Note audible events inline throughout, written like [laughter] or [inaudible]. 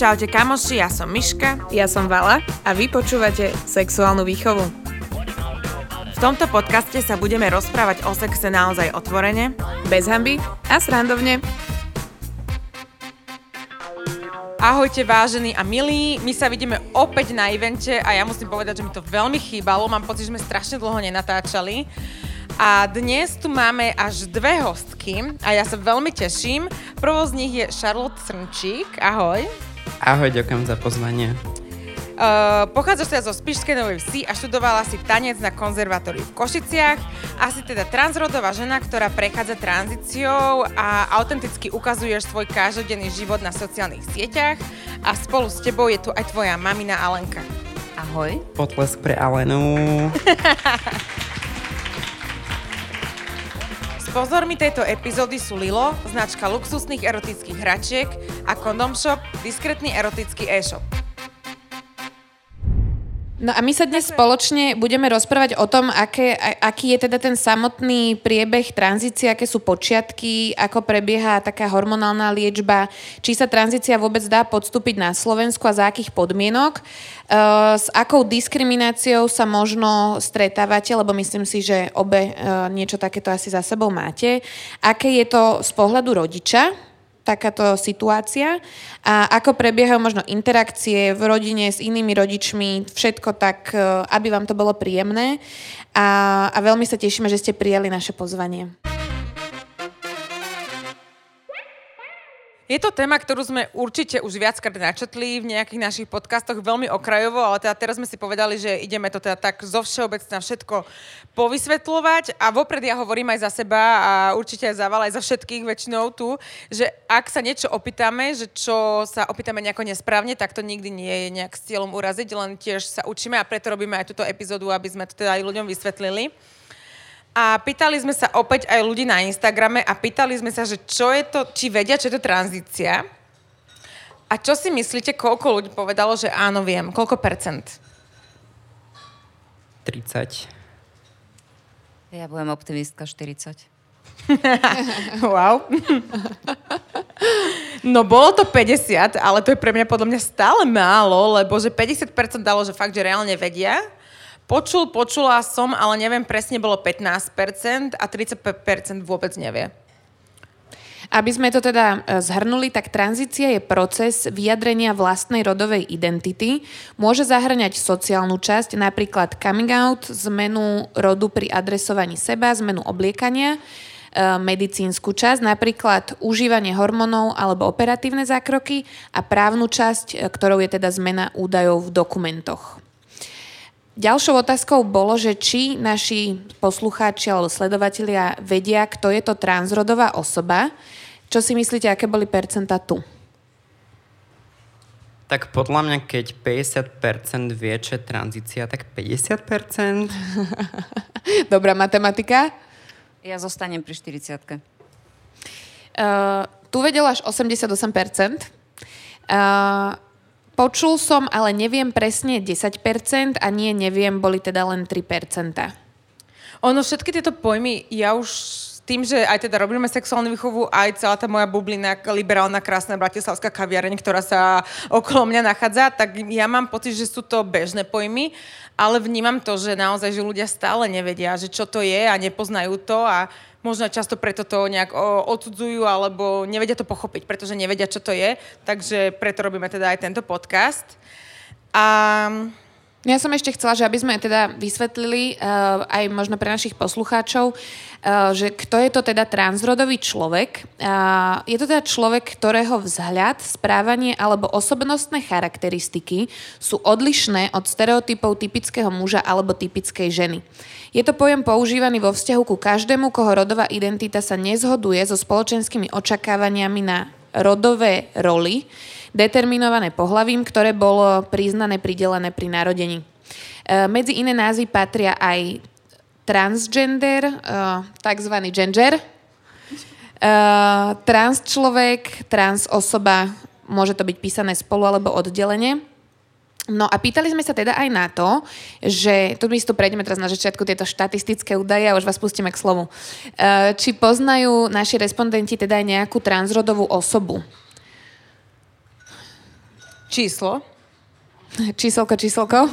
Čaute kamoši, ja som Miška. Ja som Vala a vy počúvate Sexuálnu výchovu. V tomto podcaste sa budeme rozprávať o sexe naozaj otvorene, Bez hamby a srandovne. Ahojte vážení a milí, my sa vidíme opäť na evente a ja musím povedať, že mi to veľmi chýbalo, mám pocit, že sme strašne dlho nenatáčali. A dnes tu máme až dve hostky a ja sa veľmi teším. Prvou z nich je Charlotte Srnčík, ahoj. Ahoj, ďakujem za pozvanie. Uh, pochádzaš teda zo Spišskej Novej Vsi a študovala si tanec na konzervatóriu v Košiciach. Asi teda transrodová žena, ktorá prechádza tranzíciou a autenticky ukazuješ svoj každodenný život na sociálnych sieťach a spolu s tebou je tu aj tvoja mamina Alenka. Ahoj. Potlesk pre Alenu. [laughs] Sponzormi tejto epizódy sú Lilo, značka luxusných erotických hračiek a Condom Shop, diskrétny erotický e-shop. No a my sa dnes spoločne budeme rozprávať o tom, aké, aký je teda ten samotný priebeh tranzície, aké sú počiatky, ako prebieha taká hormonálna liečba, či sa tranzícia vôbec dá podstúpiť na Slovensku a za akých podmienok, uh, s akou diskrimináciou sa možno stretávate, lebo myslím si, že obe uh, niečo takéto asi za sebou máte. Aké je to z pohľadu rodiča, takáto situácia a ako prebiehajú možno interakcie v rodine s inými rodičmi, všetko tak, e, aby vám to bolo príjemné a, a veľmi sa tešíme, že ste prijali naše pozvanie. Je to téma, ktorú sme určite už viackrát načetli v nejakých našich podcastoch veľmi okrajovo, ale teda teraz sme si povedali, že ideme to teda tak zo všeobecna všetko povysvetľovať a vopred ja hovorím aj za seba a určite aj za aj za všetkých väčšinou tu, že ak sa niečo opýtame, že čo sa opýtame nejako nesprávne, tak to nikdy nie je nejak s cieľom uraziť, len tiež sa učíme a preto robíme aj túto epizódu, aby sme to teda aj ľuďom vysvetlili. A pýtali sme sa opäť aj ľudí na Instagrame a pýtali sme sa, že čo je to, či vedia, čo je to tranzícia. A čo si myslíte, koľko ľudí povedalo, že áno, viem? Koľko percent? 30. Ja budem optimistka 40. [laughs] wow. No bolo to 50, ale to je pre mňa podľa mňa stále málo, lebo že 50% dalo, že fakt, že reálne vedia. Počul, počula som, ale neviem, presne bolo 15% a 35% vôbec nevie. Aby sme to teda e, zhrnuli, tak tranzícia je proces vyjadrenia vlastnej rodovej identity. Môže zahrňať sociálnu časť, napríklad coming out, zmenu rodu pri adresovaní seba, zmenu obliekania, e, medicínsku časť, napríklad užívanie hormónov alebo operatívne zákroky a právnu časť, e, ktorou je teda zmena údajov v dokumentoch. Ďalšou otázkou bolo, že či naši poslucháči alebo sledovatelia vedia, kto je to transrodová osoba. Čo si myslíte, aké boli percenta tu? Tak podľa mňa, keď 50% vie, čo je tranzícia, tak 50%? [laughs] Dobrá matematika. Ja zostanem pri 40 Uh, tu vedelo až 88%. Uh, počul som, ale neviem presne 10% a nie neviem, boli teda len 3%. Ono, všetky tieto pojmy, ja už tým, že aj teda robíme sexuálnu výchovu, aj celá tá moja bublina, liberálna, krásna bratislavská kaviareň, ktorá sa okolo mňa nachádza, tak ja mám pocit, že sú to bežné pojmy, ale vnímam to, že naozaj, že ľudia stále nevedia, že čo to je a nepoznajú to a možno často preto to nejak odsudzujú alebo nevedia to pochopiť, pretože nevedia, čo to je. Takže preto robíme teda aj tento podcast. A Ja som ešte chcela, že aby sme teda vysvetlili uh, aj možno pre našich poslucháčov, uh, že kto je to teda transrodový človek. Uh, je to teda človek, ktorého vzhľad, správanie alebo osobnostné charakteristiky sú odlišné od stereotypov typického muža alebo typickej ženy. Je to pojem používaný vo vzťahu ku každému, koho rodová identita sa nezhoduje so spoločenskými očakávaniami na rodové roly, determinované pohlavím, ktoré bolo priznané, pridelené pri narodení. E, medzi iné názvy patria aj transgender, e, takzvaný ginger, e, trans človek, trans môže to byť písané spolu alebo oddelenie. No a pýtali sme sa teda aj na to, že, tu my si tu prejdeme teraz na začiatku tieto štatistické údaje a už vás pustíme k slovu. Či poznajú naši respondenti teda aj nejakú transrodovú osobu? Číslo? Číselko, číselko?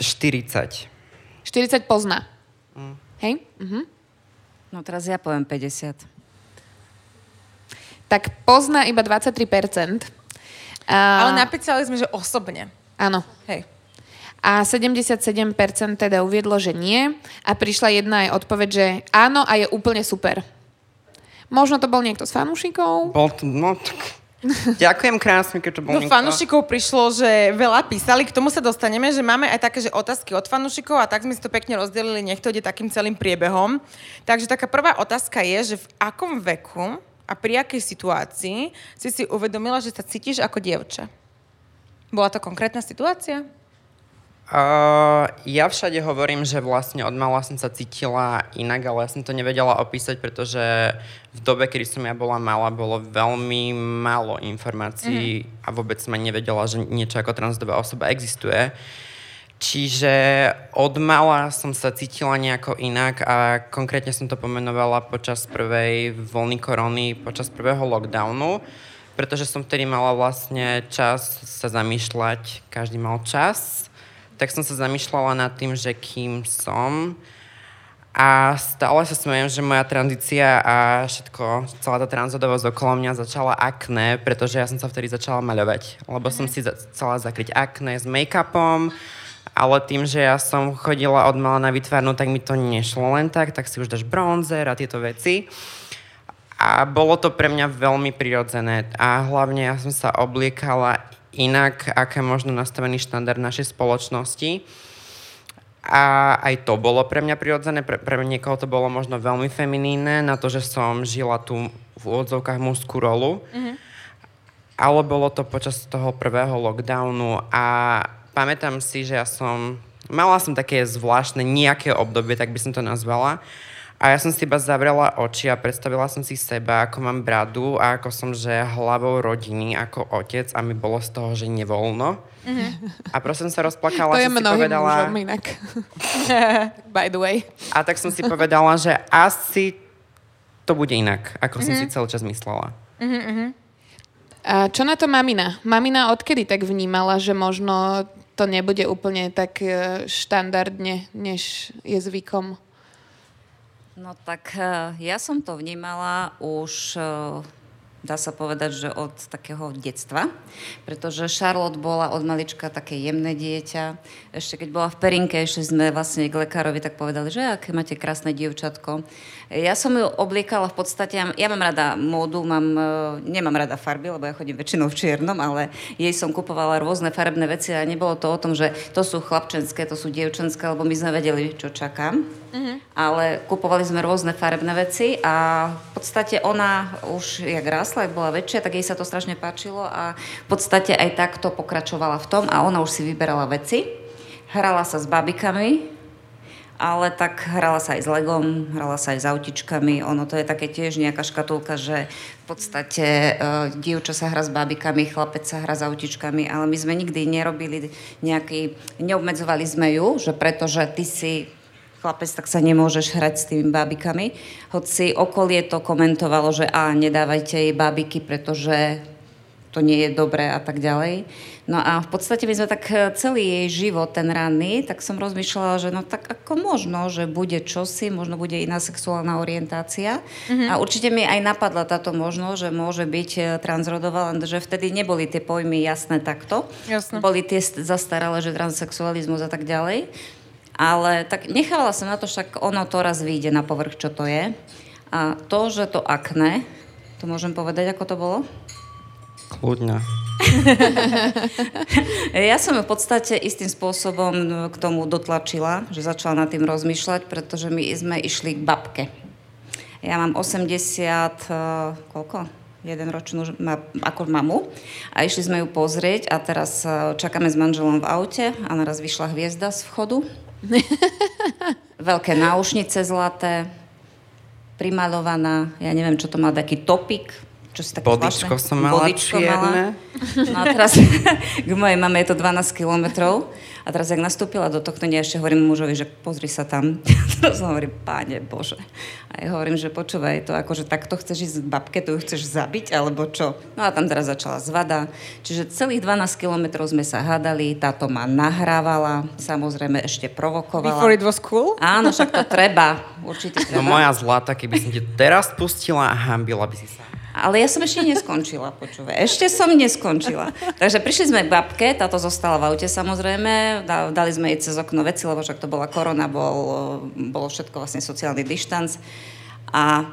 40. 40 pozná. Mm. Hej? Mhm. No teraz ja poviem 50. Tak pozná iba 23%. A... Ale napísali sme, že osobne. Áno. Hej. A 77% teda uviedlo, že nie. A prišla jedna aj odpoveď, že áno a je úplne super. Možno to bol niekto z fanúšikov? Bol to, no tak [laughs] Ďakujem krásne, keď to bol No fanúšikov prišlo, že veľa písali, k tomu sa dostaneme, že máme aj také, že otázky od fanúšikov a tak sme si to pekne rozdelili, nech to ide takým celým priebehom. Takže taká prvá otázka je, že v akom veku a pri akej situácii si si uvedomila, že sa cítiš ako dievča? Bola to konkrétna situácia? Uh, ja všade hovorím, že vlastne od mala som sa cítila inak, ale ja som to nevedela opísať, pretože v dobe, kedy som ja bola malá, bolo veľmi málo informácií mm-hmm. a vôbec som nevedela, že niečo ako transdová osoba existuje. Čiže od mala som sa cítila nejako inak a konkrétne som to pomenovala počas prvej vlny korony, počas prvého lockdownu, pretože som vtedy mala vlastne čas sa zamýšľať, každý mal čas tak som sa zamýšľala nad tým, že kým som. A stále sa smejem, že moja tranzícia a všetko, celá tá transodovosť okolo mňa začala akné, pretože ja som sa vtedy začala maľovať. Lebo som si chcela zakryť akné s make-upom, ale tým, že ja som chodila od mala na vytvárnu, tak mi to nešlo len tak, tak si už dáš bronzer a tieto veci. A bolo to pre mňa veľmi prirodzené. A hlavne ja som sa obliekala inak, aké možno nastavený štandard našej spoločnosti. A aj to bolo pre mňa prirodzené, pre, pre niekoho to bolo možno veľmi feminínne, na to, že som žila tu v úvodzovkách mužskú rolu. Mm-hmm. Ale bolo to počas toho prvého lockdownu a pamätám si, že ja som, mala som také zvláštne nejaké obdobie, tak by som to nazvala, a ja som si iba zavrela oči a predstavila som si seba, ako mám bradu a ako som, že hlavou rodiny, ako otec a mi bolo z toho, že nevoľno. Mm-hmm. A proste som sa rozplakala. To je som si povedala... inak. [laughs] By the way. A tak som si povedala, že asi to bude inak, ako mm-hmm. som si mhm. celý čas myslela. Mm-hmm. A čo na to mamina? Mamina odkedy tak vnímala, že možno to nebude úplne tak e, štandardne, než je zvykom? No tak eh, ja som to vnímala už eh, dá sa povedať, že od takého detstva, pretože Charlotte bola od malička také jemné dieťa. Ešte keď bola v Perinke, ešte sme vlastne k lekárovi tak povedali, že aké máte krásne dievčatko. Ja som ju obliekala v podstate, ja mám rada módu, mám, e, nemám rada farby, lebo ja chodím väčšinou v čiernom, ale jej som kupovala rôzne farebné veci a nebolo to o tom, že to sú chlapčenské, to sú dievčenské, lebo my sme vedeli, čo čakám. Mm-hmm. Ale kupovali sme rôzne farebné veci a v podstate ona už, jak rásla, jak bola väčšia, tak jej sa to strašne páčilo a v podstate aj takto pokračovala v tom a ona už si vyberala veci. Hrala sa s babikami, ale tak hrala sa aj s legom, hrala sa aj s autičkami. Ono to je také tiež nejaká škatulka, že v podstate uh, dievča sa hra s bábikami, chlapec sa hra s autičkami, ale my sme nikdy nerobili nejaký, neobmedzovali sme ju, že pretože ty si chlapec, tak sa nemôžeš hrať s tými bábikami. Hoci okolie to komentovalo, že a nedávajte jej bábiky, pretože to nie je dobré a tak ďalej. No a v podstate my sme tak e, celý jej život, ten ranný, tak som rozmýšľala, že no tak ako možno, že bude čosi, možno bude iná sexuálna orientácia. Mm-hmm. A určite mi aj napadla táto možnosť, že môže byť e, transrodová, lenže vtedy neboli tie pojmy jasné takto. Jasne. Boli tie zastaralé, že transsexualizmus a tak ďalej. Ale tak nechávala som na to, však ono to raz vyjde na povrch, čo to je. A to, že to akné, to môžem povedať, ako to bolo? Kľudne. [laughs] ja som ju v podstate istým spôsobom k tomu dotlačila, že začala nad tým rozmýšľať, pretože my sme išli k babke. Ja mám 80, uh, koľko? jeden ročnú ako mamu a išli sme ju pozrieť a teraz uh, čakáme s manželom v aute a naraz vyšla hviezda z vchodu [laughs] Veľké náušnice zlaté, primalovaná, ja neviem, čo to má, taký topik, čo si také Bodičko zvláštne. som mala Bodičko čierne. No a teraz [laughs] k mojej mame je to 12 kilometrov. A teraz, jak nastúpila do tohto, nie ešte hovorím mužovi, že pozri sa tam. [laughs] teraz hovorím, páne Bože. A ja hovorím, že počúvaj, to akože takto chceš ísť k babke, tu ju chceš zabiť, alebo čo? No a tam teraz začala zvada. Čiže celých 12 kilometrov sme sa hádali, táto ma nahrávala, samozrejme ešte provokovala. Before it was cool? Áno, však to treba. Určite treba. No moja zlata, keby som ti teraz pustila, hambila by si sa. Ale ja som ešte neskončila, počúvaj. Ešte som neskončila. Takže prišli sme k babke, táto zostala v aute samozrejme, da- dali sme jej cez okno veci, lebo však to bola korona, bol, bolo všetko vlastne sociálny dištanc. A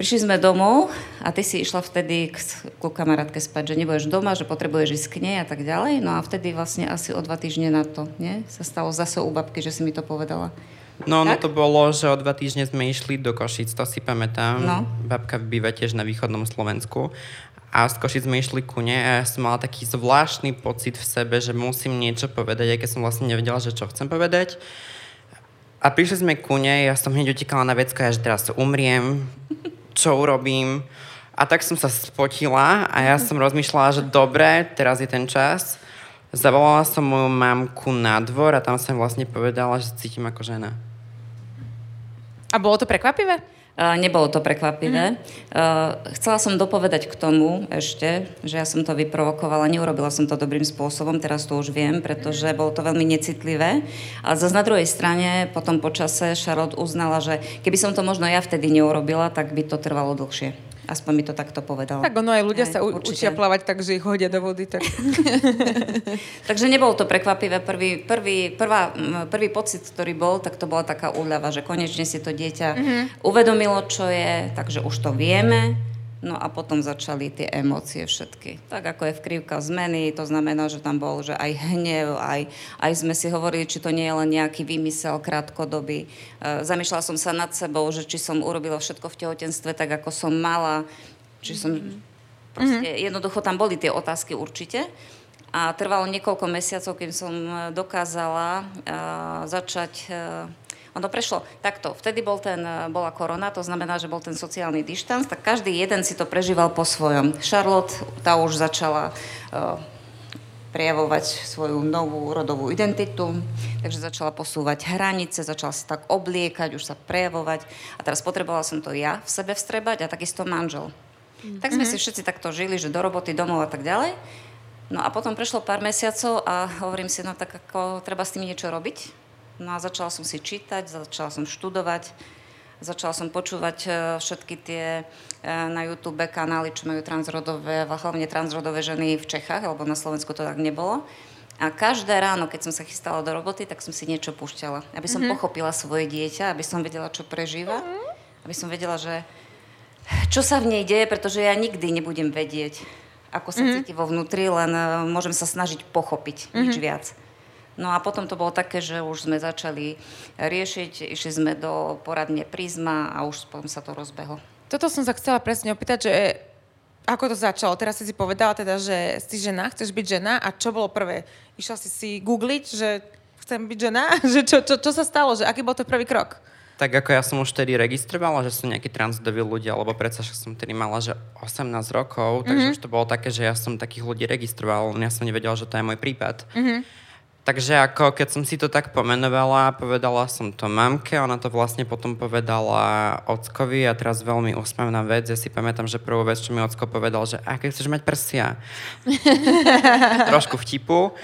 prišli sme domov a ty si išla vtedy k, ku kamarátke spať, že nebudeš doma, že potrebuješ ísť k nej a tak ďalej. No a vtedy vlastne asi o dva týždne na to, nie? Sa stalo zase u babky, že si mi to povedala. No, no Tak? to bolo, že o dva týždne sme išli do Košic, to si pamätám. No. Babka býva tiež na východnom Slovensku. A z Košic sme išli ku nej a ja som mala taký zvláštny pocit v sebe, že musím niečo povedať, aj keď som vlastne nevedela, že čo chcem povedať. A prišli sme ku nej, ja som hneď utekala na vecko, ja že teraz umriem, čo urobím. A tak som sa spotila a ja som rozmýšľala, že dobre, teraz je ten čas. Zavolala som moju mamku na dvor a tam som vlastne povedala, že cítim ako žena. A bolo to prekvapivé? Uh, nebolo to prekvapivé. Uh, chcela som dopovedať k tomu ešte, že ja som to vyprovokovala, neurobila som to dobrým spôsobom, teraz to už viem, pretože bolo to veľmi necitlivé. Ale zase na druhej strane, potom počase Charlotte uznala, že keby som to možno ja vtedy neurobila, tak by to trvalo dlhšie. Aspoň mi to takto povedala. Tak ono aj ľudia Hej, sa u- určite. učia plávať tak, že ich hodia do vody. Tak... [laughs] Takže nebolo to prekvapivé. Prvý, prvý, prvá, prvý pocit, ktorý bol, tak to bola taká úľava, že konečne si to dieťa mm-hmm. uvedomilo, čo je, takže už to vieme. No a potom začali tie emócie všetky. Tak ako je v krivka zmeny, to znamená, že tam bol že aj hnev, aj, aj sme si hovorili, či to nie je len nejaký vymysel krátkodobý. E, zamýšľala som sa nad sebou, že či som urobila všetko v tehotenstve tak, ako som mala, či som... Proste, jednoducho tam boli tie otázky určite. A trvalo niekoľko mesiacov, kým som dokázala uh, začať... Uh, ono prešlo takto. Vtedy bol ten, e, bola korona, to znamená, že bol ten sociálny dištanc, tak každý jeden si to prežíval po svojom. Charlotte, tá už začala uh, prejavovať svoju novú rodovú identitu, takže začala posúvať hranice, začala sa tak obliekať, už sa prejavovať. A teraz potrebovala som to ja v sebe vstrebať a takisto manžel. Tak sme si všetci takto žili, že do roboty, domov a tak ďalej. No a potom prešlo pár mesiacov a hovorím si, no tak ako treba s tým niečo robiť. No a začala som si čítať, začala som študovať, začala som počúvať e, všetky tie e, na YouTube kanály, čo majú transrodové, hlavne transrodové ženy v Čechách, alebo na Slovensku to tak nebolo. A každé ráno, keď som sa chystala do roboty, tak som si niečo púšťala. Aby som mm-hmm. pochopila svoje dieťa, aby som vedela, čo prežíva. Mm-hmm. Aby som vedela, že čo sa v nej deje, pretože ja nikdy nebudem vedieť, ako sa mm-hmm. cíti vo vnútri, len uh, môžem sa snažiť pochopiť mm-hmm. nič viac. No a potom to bolo také, že už sme začali riešiť, išli sme do poradne Prisma a už potom sa to rozbehlo. Toto som sa chcela presne opýtať, že ako to začalo? Teraz si si povedala teda, že si žena, chceš byť žena a čo bolo prvé? Išla si si googliť, že chcem byť žena? [laughs] že čo, čo, čo sa stalo? Že aký bol to prvý krok? Tak ako ja som už vtedy registrovala, že sú nejakí transdoví ľudia, lebo predsa však som tedy mala, že 18 rokov, takže mm-hmm. už to bolo také, že ja som takých ľudí registroval, len ja som nevedela, že to je môj prípad. Mm-hmm. Takže ako keď som si to tak pomenovala, povedala som to mamke, ona to vlastne potom povedala ockovi a teraz veľmi úsmevná vec. Ja si pamätám, že prvú vec, čo mi ocko povedal, že aké chceš mať prsia? [laughs] Trošku vtipu.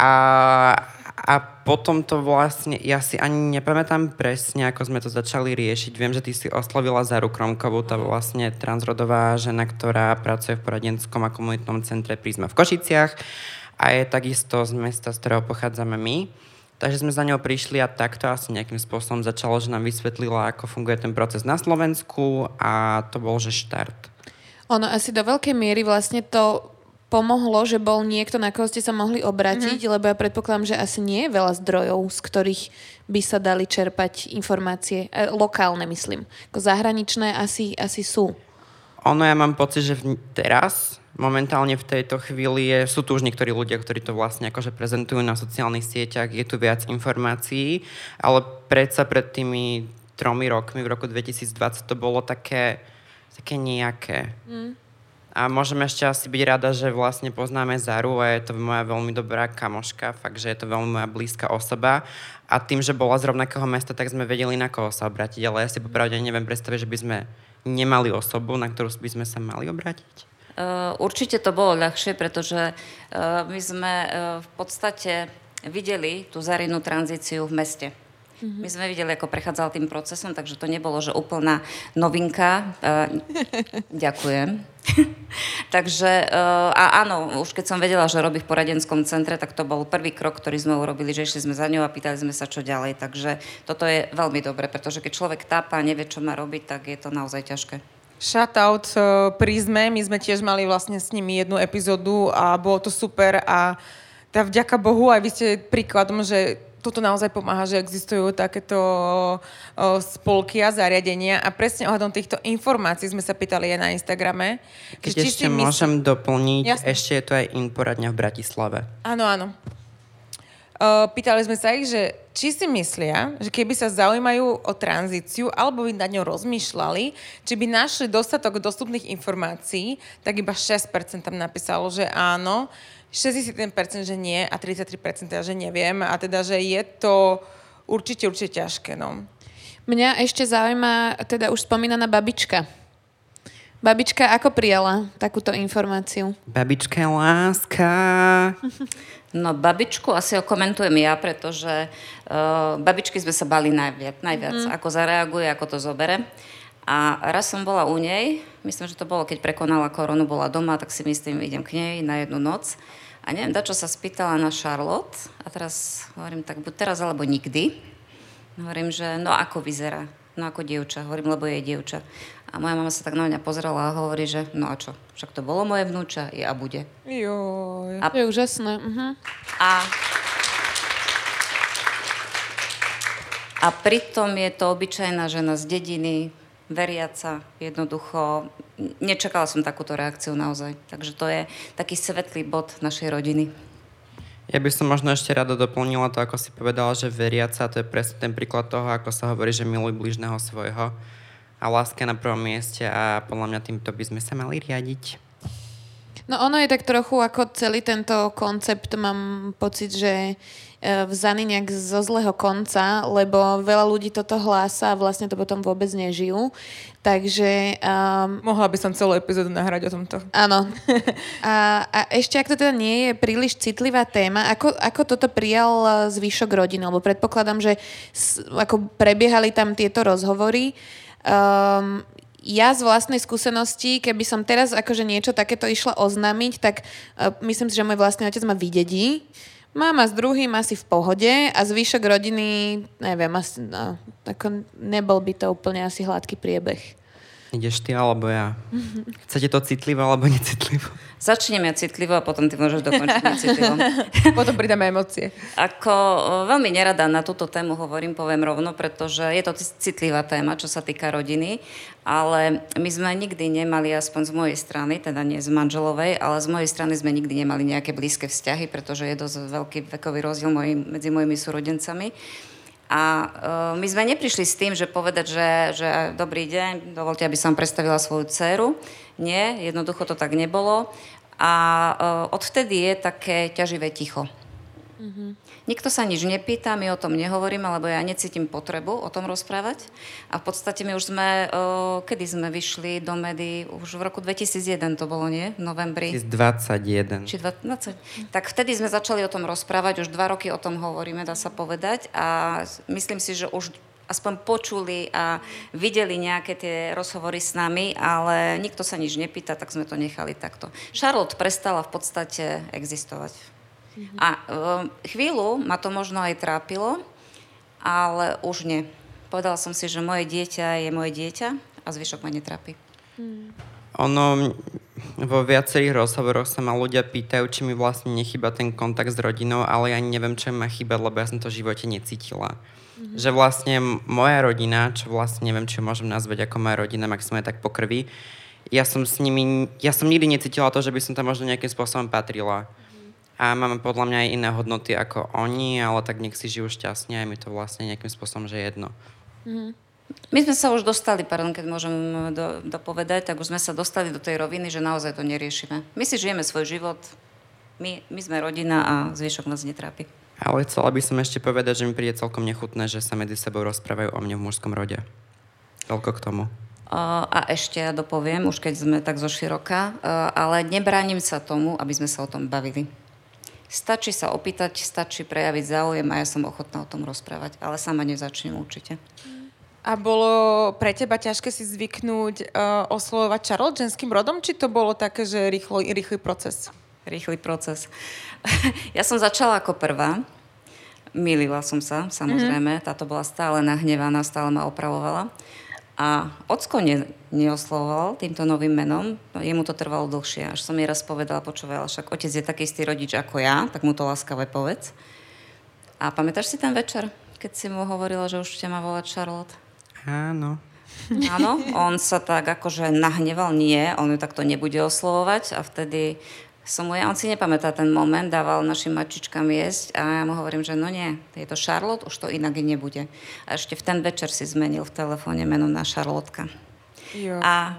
A, a potom to vlastne, ja si ani nepamätám presne, ako sme to začali riešiť. Viem, že ty si oslovila Zaru Kromkovú, to vlastne transrodová žena, ktorá pracuje v poradenskom a komunitnom centre Prízma v Košiciach a je takisto z mesta, z ktorého pochádzame my. Takže sme za ňou prišli a takto asi nejakým spôsobom začalo, že nám vysvetlila, ako funguje ten proces na Slovensku a to bol, že štart. Ono asi do veľkej miery vlastne to pomohlo, že bol niekto, na koho ste sa mohli obratiť, mm-hmm. lebo ja predpokladám, že asi nie je veľa zdrojov, z ktorých by sa dali čerpať informácie. E, lokálne, myslím. Ako zahraničné asi, asi sú. Ono, ja mám pocit, že v, teraz, momentálne v tejto chvíli, je, sú tu už niektorí ľudia, ktorí to vlastne akože prezentujú na sociálnych sieťach, je tu viac informácií, ale predsa pred tými tromi rokmi, v roku 2020, to bolo také, také nejaké. Mm. A môžeme ešte asi byť rada, že vlastne poznáme Zaru a je to moja veľmi dobrá kamoška, fakt, že je to veľmi moja blízka osoba. A tým, že bola z rovnakého mesta, tak sme vedeli, na koho sa obrátiť. Ale ja si popravde neviem predstaviť, že by sme nemali osobu, na ktorú by sme sa mali obrátiť. Uh, určite to bolo ľahšie, pretože uh, my sme uh, v podstate videli tú Zarinu tranzíciu v meste. My sme videli, ako prechádzal tým procesom, takže to nebolo, že úplná novinka. Ďakujem. [laughs] takže, a áno, už keď som vedela, že robí v poradenskom centre, tak to bol prvý krok, ktorý sme urobili, že išli sme za ňou a pýtali sme sa, čo ďalej. Takže toto je veľmi dobre, pretože keď človek tápa a nevie, čo má robiť, tak je to naozaj ťažké. Shoutout uh, Prízme, my sme tiež mali vlastne s nimi jednu epizódu a bolo to super a tá vďaka Bohu aj vy ste príkladom, že toto naozaj pomáha, že existujú takéto o, spolky a zariadenia a presne ohľadom týchto informácií sme sa pýtali aj na Instagrame. Keď ešte mysl... môžem doplniť, Jasne. ešte je to aj poradňa v Bratislave. Áno, áno. Pýtali sme sa ich, že či si myslia, že keby sa zaujímajú o tranzíciu alebo by nad ňou rozmýšľali, či by našli dostatok dostupných informácií, tak iba 6% tam napísalo, že áno 61% že nie a 33% teda, že neviem a teda, že je to určite, určite ťažké, no. Mňa ešte zaujíma teda už spomínaná babička. Babička ako prijala takúto informáciu? Babička láska. [laughs] No babičku asi komentujem ja, pretože uh, babičky sme sa bali najviac, najviac mm. ako zareaguje, ako to zobere. A raz som bola u nej, myslím, že to bolo, keď prekonala koronu, bola doma, tak si myslím, idem k nej na jednu noc. A neviem, čo sa spýtala na Charlotte a teraz hovorím, tak buď teraz alebo nikdy. Hovorím, že no ako vyzerá, no ako dievča, hovorím, lebo je dievča. A moja mama sa tak na mňa pozrela a hovorí, že no a čo, však to bolo moje vnúča, je a bude. Joj, a, je úžasné. Uh-huh. A, a pritom je to obyčajná žena z dediny, veriaca, jednoducho nečakala som takúto reakciu naozaj. Takže to je taký svetlý bod našej rodiny. Ja by som možno ešte rada doplnila to, ako si povedala, že veriaca, to je presne ten príklad toho, ako sa hovorí, že miluj bližného svojho a láska na prvom mieste a podľa mňa týmto by sme sa mali riadiť. No ono je tak trochu ako celý tento koncept, mám pocit, že E, vzaný nejak zo zlého konca, lebo veľa ľudí toto hlása a vlastne to potom vôbec nežijú. Takže... Um, Mohla by som celú epizódu nahrať o tomto. Áno. [laughs] A, a ešte, ak to teda nie je príliš citlivá téma, ako, ako toto prijal zvyšok rodiny? Lebo predpokladám, že s, ako prebiehali tam tieto rozhovory. Um, ja z vlastnej skúsenosti, keby som teraz akože niečo takéto išla oznámiť, tak uh, myslím si, že môj vlastný otec ma vydedí. Mama s druhým asi v pohode a zvyšok rodiny, neviem, asi, no, ako nebol by to úplne asi hladký priebeh. Ideš ty alebo ja? Chcete to citlivo alebo necitlivo? Začnem ja citlivo a potom ty môžeš dokončiť necitlivo. [laughs] potom pridáme emócie. Ako veľmi nerada na túto tému hovorím, poviem rovno, pretože je to citlivá téma, čo sa týka rodiny, ale my sme nikdy nemali, aspoň z mojej strany, teda nie z manželovej, ale z mojej strany sme nikdy nemali nejaké blízke vzťahy, pretože je dosť veľký vekový rozdiel medzi mojimi súrodencami. A uh, my sme neprišli s tým, že povedať, že, že dobrý deň, dovolte, aby som predstavila svoju dceru. Nie, jednoducho to tak nebolo. A uh, odvtedy je také ťaživé ticho. Mm-hmm. Nikto sa nič nepýta, my o tom nehovoríme, lebo ja necítim potrebu o tom rozprávať. A v podstate my už sme, kedy sme vyšli do médií, už v roku 2001 to bolo, nie? V novembri. 2021. Či 20. Tak vtedy sme začali o tom rozprávať, už dva roky o tom hovoríme, dá sa povedať. A myslím si, že už aspoň počuli a videli nejaké tie rozhovory s nami, ale nikto sa nič nepýta, tak sme to nechali takto. Charlotte prestala v podstate existovať. Mm-hmm. A um, chvíľu ma to možno aj trápilo, ale už nie. Povedala som si, že moje dieťa je moje dieťa a zvyšok ma netrápi. Mm. Ono, vo viacerých rozhovoroch sa ma ľudia pýtajú, či mi vlastne nechyba ten kontakt s rodinou, ale ja neviem, čo ma chýba, lebo ja som to v živote necítila. Mm-hmm. Že vlastne moja rodina, čo vlastne neviem, či môžem nazvať ako moja rodina, maximálne tak po krvi, ja som s nimi, ja som nikdy necítila to, že by som tam možno nejakým spôsobom patrila a máme podľa mňa aj iné hodnoty ako oni, ale tak nech si žijú šťastne a mi to vlastne nejakým spôsobom, že jedno. Mm. My sme sa už dostali, pardon, keď môžem do, dopovedať, tak už sme sa dostali do tej roviny, že naozaj to neriešime. My si žijeme svoj život, my, my sme rodina a zvyšok nás netrápi. Ale chcela by som ešte povedať, že mi príde celkom nechutné, že sa medzi sebou rozprávajú o mne v mužskom rode. Toľko k tomu. A ešte ja dopoviem, už keď sme tak zo široka, ale nebránim sa tomu, aby sme sa o tom bavili. Stačí sa opýtať, stačí prejaviť záujem a ja som ochotná o tom rozprávať, ale sama nezačnem určite. A bolo pre teba ťažké si zvyknúť uh, oslovovať Charlotte ženským rodom, či to bolo také, že rýchlo, rýchly proces? Rýchly proces. [laughs] ja som začala ako prvá. Milila som sa, samozrejme. Mm-hmm. Táto bola stále nahnevaná, stále ma opravovala. A ocko ne, neoslovoval týmto novým menom. Jemu to trvalo dlhšie. Až som jej raz povedala, počúvaj, však otec je taký istý rodič ako ja, tak mu to láskavé povedz. A pamätáš si ten večer, keď si mu hovorila, že už ťa má volať Charlotte? Áno. Áno, on sa tak akože nahneval, nie, on ju takto nebude oslovovať a vtedy som mu, ja, on si nepamätá ten moment, dával našim mačičkám jesť a ja mu hovorím, že no nie, je to Charlotte, už to inak nebude. A ešte v ten večer si zmenil v telefóne meno na Charlotka. Jo. A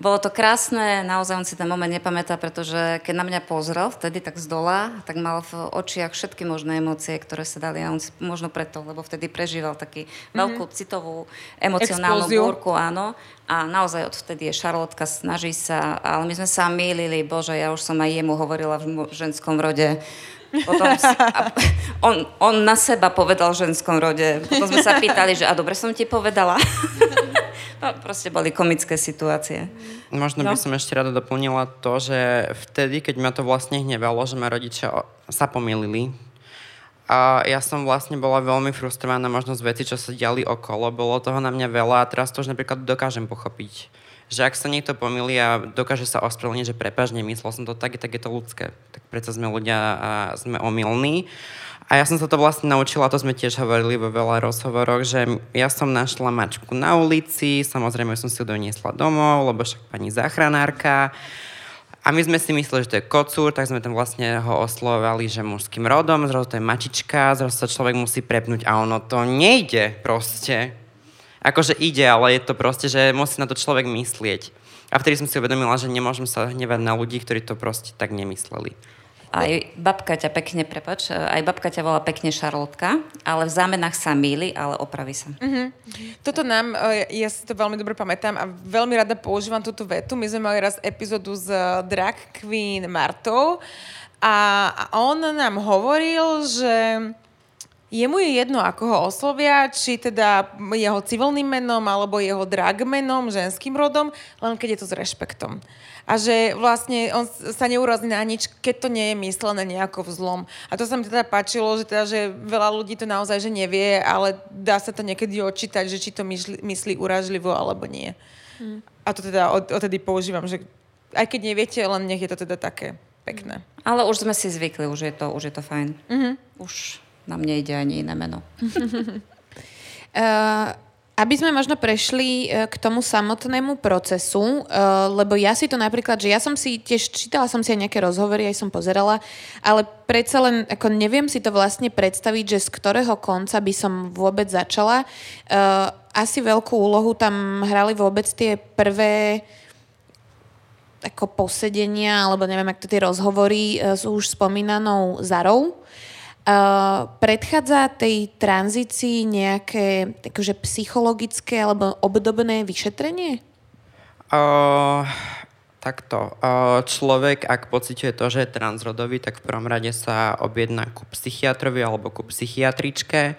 bolo to krásne, naozaj on si ten moment nepamätá, pretože keď na mňa pozrel vtedy tak z dola, tak mal v očiach všetky možné emócie, ktoré sa dali a on si, možno preto, lebo vtedy prežíval taký mm-hmm. veľkú citovú emocionálnu Explóziu. búrku, áno. A naozaj odvtedy je Šarlotka, snaží sa, ale my sme sa mýlili, bože, ja už som aj jemu hovorila v ženskom rode, potom si, on, on na seba povedal v ženskom rode. Potom sme sa pýtali, že a dobre som ti povedala. [laughs] No, proste boli komické situácie. Možno no. by som ešte rada doplnila to, že vtedy, keď ma to vlastne hnevalo, že ma rodičia sa pomýlili, a ja som vlastne bola veľmi frustrovaná možno z veci, čo sa diali okolo. Bolo toho na mňa veľa a teraz to už napríklad dokážem pochopiť. Že ak sa niekto pomýli a dokáže sa ospravedlniť, že prepaž, nemyslel som to tak, tak je to ľudské. Tak predsa sme ľudia a sme omylní. A ja som sa to vlastne naučila, to sme tiež hovorili vo veľa rozhovoroch, že ja som našla mačku na ulici, samozrejme som si ju doniesla domov, lebo však pani záchranárka. A my sme si mysleli, že to je kocúr, tak sme tam vlastne ho oslovali, že mužským rodom, zrazu to je mačička, zrazu sa človek musí prepnúť a ono to nejde proste. Akože ide, ale je to proste, že musí na to človek myslieť. A vtedy som si uvedomila, že nemôžem sa hnevať na ľudí, ktorí to proste tak nemysleli. Aj babka ťa pekne, prepač, aj babka ťa volá pekne Šarlotka, ale v zámenách sa míli, ale opraví sa. Uh-huh. Toto nám, e, ja si to veľmi dobre pamätám a veľmi rada používam túto vetu. My sme mali raz epizódu s e, drag queen Martou a on nám hovoril, že Jemu je jedno, ako ho oslovia, či teda jeho civilným menom, alebo jeho drag menom, ženským rodom, len keď je to s rešpektom. A že vlastne on sa neurazí na nič, keď to nie je myslené nejako vzlom. A to sa mi teda páčilo, že, teda, že veľa ľudí to naozaj že nevie, ale dá sa to niekedy odčítať, že či to myslí, myslí uražlivo alebo nie. Hmm. A to teda od, odtedy používam, že aj keď neviete, len nech je to teda také pekné. Ale už sme si zvykli, už je to, už je to fajn. Mm-hmm. Už nám nejde ani iné meno. uh, [laughs] aby sme možno prešli uh, k tomu samotnému procesu, uh, lebo ja si to napríklad, že ja som si tiež čítala som si aj nejaké rozhovory, aj som pozerala, ale predsa len ako neviem si to vlastne predstaviť, že z ktorého konca by som vôbec začala. Asi veľkú úlohu tam hrali vôbec tie prvé ako posedenia, alebo neviem, ak to tie rozhovory s už spomínanou Zarou. Predchádza tej tranzícii nejaké akože psychologické alebo obdobné vyšetrenie? Uh, takto. Uh, človek, ak pociťuje to, že je transrodový, tak v prvom rade sa objedná ku psychiatrovi alebo ku psychiatričke.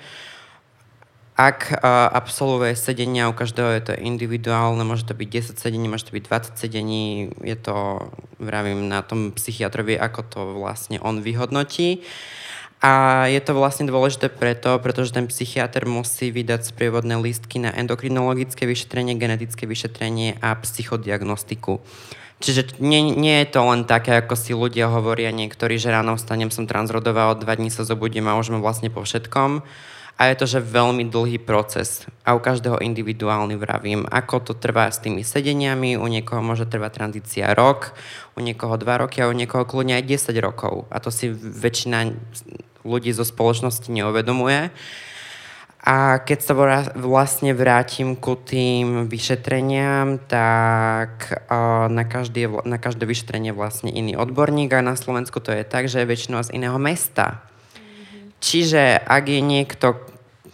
Ak uh, absolvuje sedenia, u každého je to individuálne, môže to byť 10 sedení, môže to byť 20 sedení, je to, vravím, na tom psychiatrovi, ako to vlastne on vyhodnotí. Uh, a je to vlastne dôležité preto, pretože ten psychiatr musí vydať sprievodné listky na endokrinologické vyšetrenie, genetické vyšetrenie a psychodiagnostiku. Čiže nie, nie je to len také, ako si ľudia hovoria niektorí, že ráno vstanem, som transrodová, o dva dní sa zobudím a už mám vlastne po všetkom. A je to, že veľmi dlhý proces a u každého individuálny vravím, ako to trvá s tými sedeniami, u niekoho môže trvať tranzícia rok, u niekoho dva roky a u niekoho kľudne aj 10 rokov. A to si väčšina ľudí zo spoločnosti neuvedomuje. A keď sa vlastne vrátim ku tým vyšetreniam, tak na každé, na každé vyšetrenie vlastne iný odborník a na Slovensku to je tak, že je väčšinou z iného mesta. Mm-hmm. Čiže ak je niekto,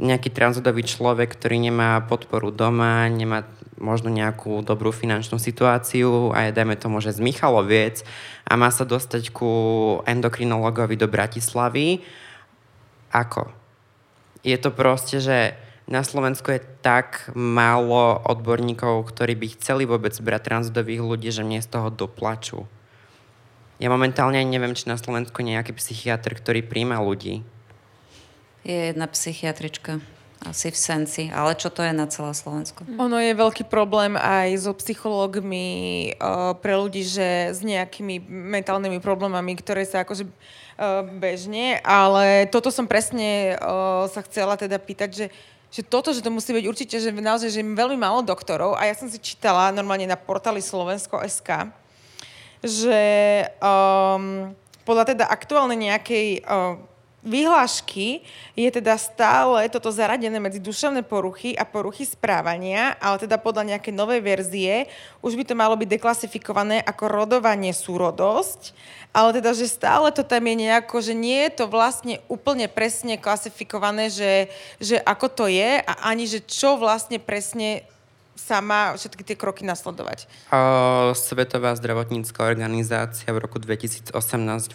nejaký transrodový človek, ktorý nemá podporu doma, nemá možno nejakú dobrú finančnú situáciu a je, dajme tomu, že z Michaloviec a má sa dostať ku endokrinologovi do Bratislavy, ako? je to proste, že na Slovensku je tak málo odborníkov, ktorí by chceli vôbec brať transrodových ľudí, že mne z toho doplačú. Ja momentálne neviem, či na Slovensku je nejaký psychiatr, ktorý príjma ľudí. Je jedna psychiatrička. Asi v Senci. Ale čo to je na celé Slovensko? Ono je veľký problém aj so psychológmi uh, pre ľudí, že s nejakými mentálnymi problémami, ktoré sa akože uh, bežne, ale toto som presne uh, sa chcela teda pýtať, že že toto, že to musí byť určite, že naozaj, že veľmi málo doktorov a ja som si čítala normálne na portáli Slovensko.sk, že um, podľa teda aktuálne nejakej uh, vyhlášky je teda stále toto zaradené medzi duševné poruchy a poruchy správania, ale teda podľa nejakej novej verzie už by to malo byť deklasifikované ako rodovanie súrodosť, ale teda, že stále to tam je nejako, že nie je to vlastne úplne presne klasifikované, že, že ako to je a ani, že čo vlastne presne sa má všetky tie kroky nasledovať? Svetová zdravotnícká organizácia v roku 2018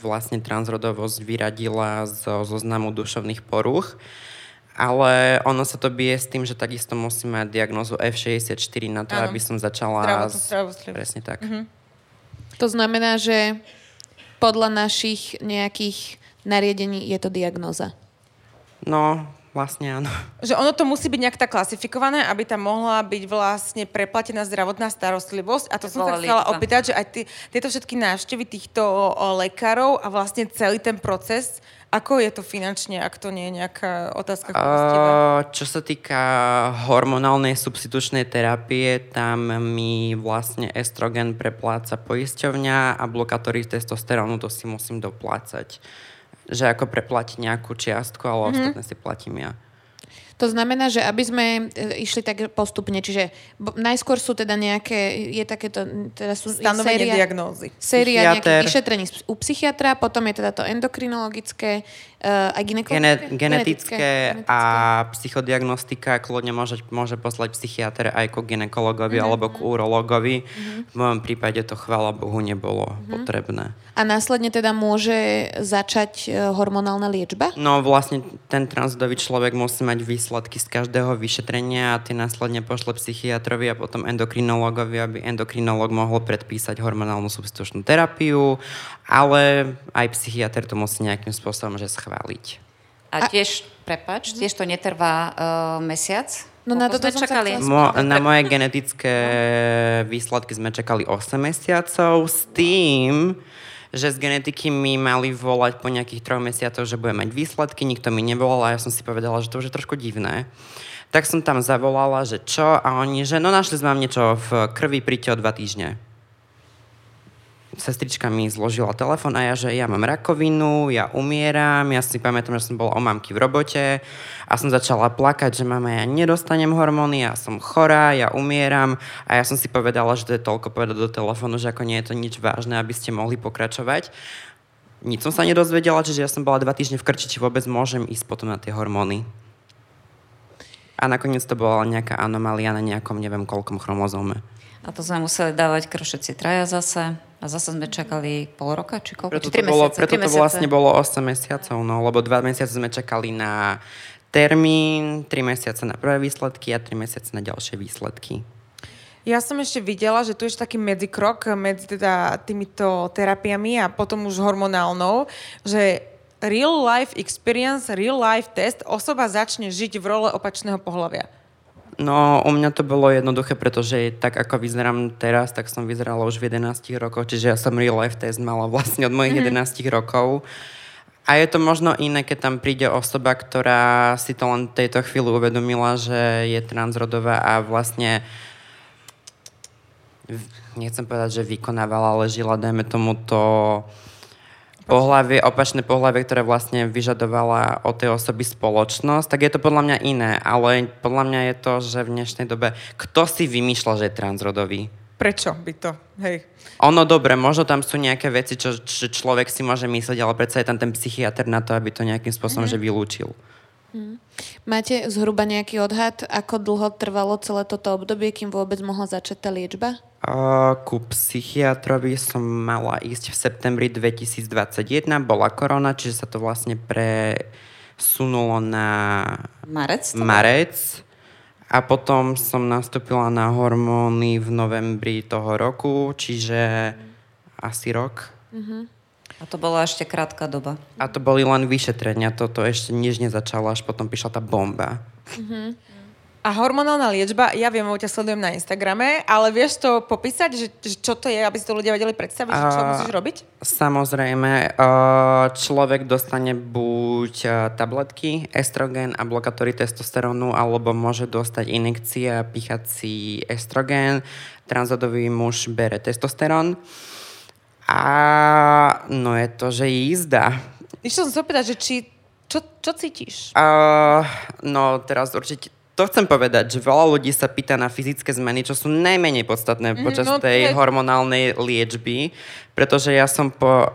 vlastne transrodovosť vyradila zo zoznamu duševných poruch, ale ono sa to bije s tým, že takisto musí mať diagnozu F64 na to, ano. aby som začala... Zdravotnú Presne tak. Mhm. To znamená, že podľa našich nejakých nariadení je to diagnoza. No, Vlastne áno. Že ono to musí byť nejak tak klasifikované, aby tam mohla byť vlastne preplatená zdravotná starostlivosť. A to som sa chcela opýtať, že aj tí, tieto všetky návštevy týchto o, o lekárov a vlastne celý ten proces, ako je to finančne, ak to nie je nejaká otázka? Uh, čo sa týka hormonálnej substitučnej terapie, tam mi vlastne estrogen prepláca poisťovňa a blokátory testosterónu to si musím doplácať že ako preplatiť nejakú čiastku, ale mm-hmm. ostatné si platím ja. To znamená, že aby sme e, išli tak postupne, čiže najskôr sú teda nejaké, je takéto, teda sú Stanovenie séria, diagnózy. Séria nejakých vyšetrení u psychiatra, potom je teda to endokrinologické, aj ginekologické. Gene, genetické, genetické a psychodiagnostika kľudne môže, môže poslať psychiatr aj ku ginekologovi mm-hmm. alebo ku urologovi. Mm-hmm. V mojom prípade to chvála Bohu nebolo mm-hmm. potrebné. A následne teda môže začať uh, hormonálna liečba? No vlastne ten transdový človek musí mať výsledky z každého vyšetrenia a tie následne pošle psychiatrovi a potom endokrinologovi, aby endokrinolog mohol predpísať hormonálnu substitučnú terapiu, ale aj psychiatr to musí nejakým spôsobom že schváliť. A tiež, prepač, tiež to netrvá uh, mesiac? No na toto sme čakali. Mo, na moje genetické výsledky sme čakali 8 mesiacov s tým, že z genetiky mi mali volať po nejakých troch mesiacoch, že budem mať výsledky, nikto mi nevolal a ja som si povedala, že to už je trošku divné. Tak som tam zavolala, že čo a oni, že no našli sme vám niečo v krvi, príďte o dva týždne sestrička mi zložila telefon a ja, že ja mám rakovinu, ja umieram, ja si pamätám, že som bola o mamky v robote a som začala plakať, že mama, ja nedostanem hormóny, ja som chorá, ja umieram a ja som si povedala, že to je toľko povedať do telefónu, že ako nie je to nič vážne, aby ste mohli pokračovať. Nič som sa nedozvedela, čiže ja som bola dva týždne v krči, či vôbec môžem ísť potom na tie hormóny. A nakoniec to bola nejaká anomália na nejakom neviem koľkom chromozóme. A to sme museli dávať všetci traja zase. A zase sme čakali pol roka, či koľko? Preto, či to, bolo, preto to vlastne bolo 8 mesiacov, no, lebo 2 mesiace sme čakali na termín, 3 mesiace na prvé výsledky a 3 mesiace na ďalšie výsledky. Ja som ešte videla, že tu je taký medzikrok medzi teda týmito terapiami a potom už hormonálnou, že real life experience, real life test, osoba začne žiť v role opačného pohľavia. No, u mňa to bolo jednoduché, pretože tak ako vyzerám teraz, tak som vyzerala už v 11 rokoch, čiže ja som real life test mala vlastne od mojich mm-hmm. 11 rokov. A je to možno iné, keď tam príde osoba, ktorá si to len tejto chvíli uvedomila, že je transrodová a vlastne nechcem povedať, že vykonávala, ale žila, dajme tomu to pohlavie, opačné pohlavie, ktoré vlastne vyžadovala od tej osoby spoločnosť, tak je to podľa mňa iné. Ale podľa mňa je to, že v dnešnej dobe, kto si vymýšľa, že je transrodový? Prečo by to? Hej. Ono dobre, možno tam sú nejaké veci, čo, čo človek si môže myslieť, ale predsa je tam ten psychiatr na to, aby to nejakým spôsobom mm-hmm. že vylúčil. Mm. Máte zhruba nejaký odhad, ako dlho trvalo celé toto obdobie, kým vôbec mohla začať tá liečba? Ku psychiatrovi som mala ísť v septembri 2021, bola korona, čiže sa to vlastne presunulo na Marec? marec. A potom som nastúpila na hormóny v novembri toho roku, čiže asi rok. Uh-huh. A to bola ešte krátka doba. A to boli len vyšetrenia, toto ešte nič nezačalo, až potom prišla tá bomba. Uh-huh. A hormonálna liečba, ja viem, ťa sledujem na Instagrame, ale vieš to popísať, že, že čo to je, aby si to ľudia vedeli predstaviť, uh, čo musíš robiť? Samozrejme, človek dostane buď tabletky, estrogen a blokátory testosterónu, alebo môže dostať inekcie a pichací estrogen. Transodový muž bere testosterón. A no je to, že jízda. Ešte som sa opýtať, že či, čo, čo cítiš? Uh, no teraz určite to chcem povedať, že veľa ľudí sa pýta na fyzické zmeny, čo sú najmenej podstatné mm, počas no, tej hej. hormonálnej liečby, pretože ja som po...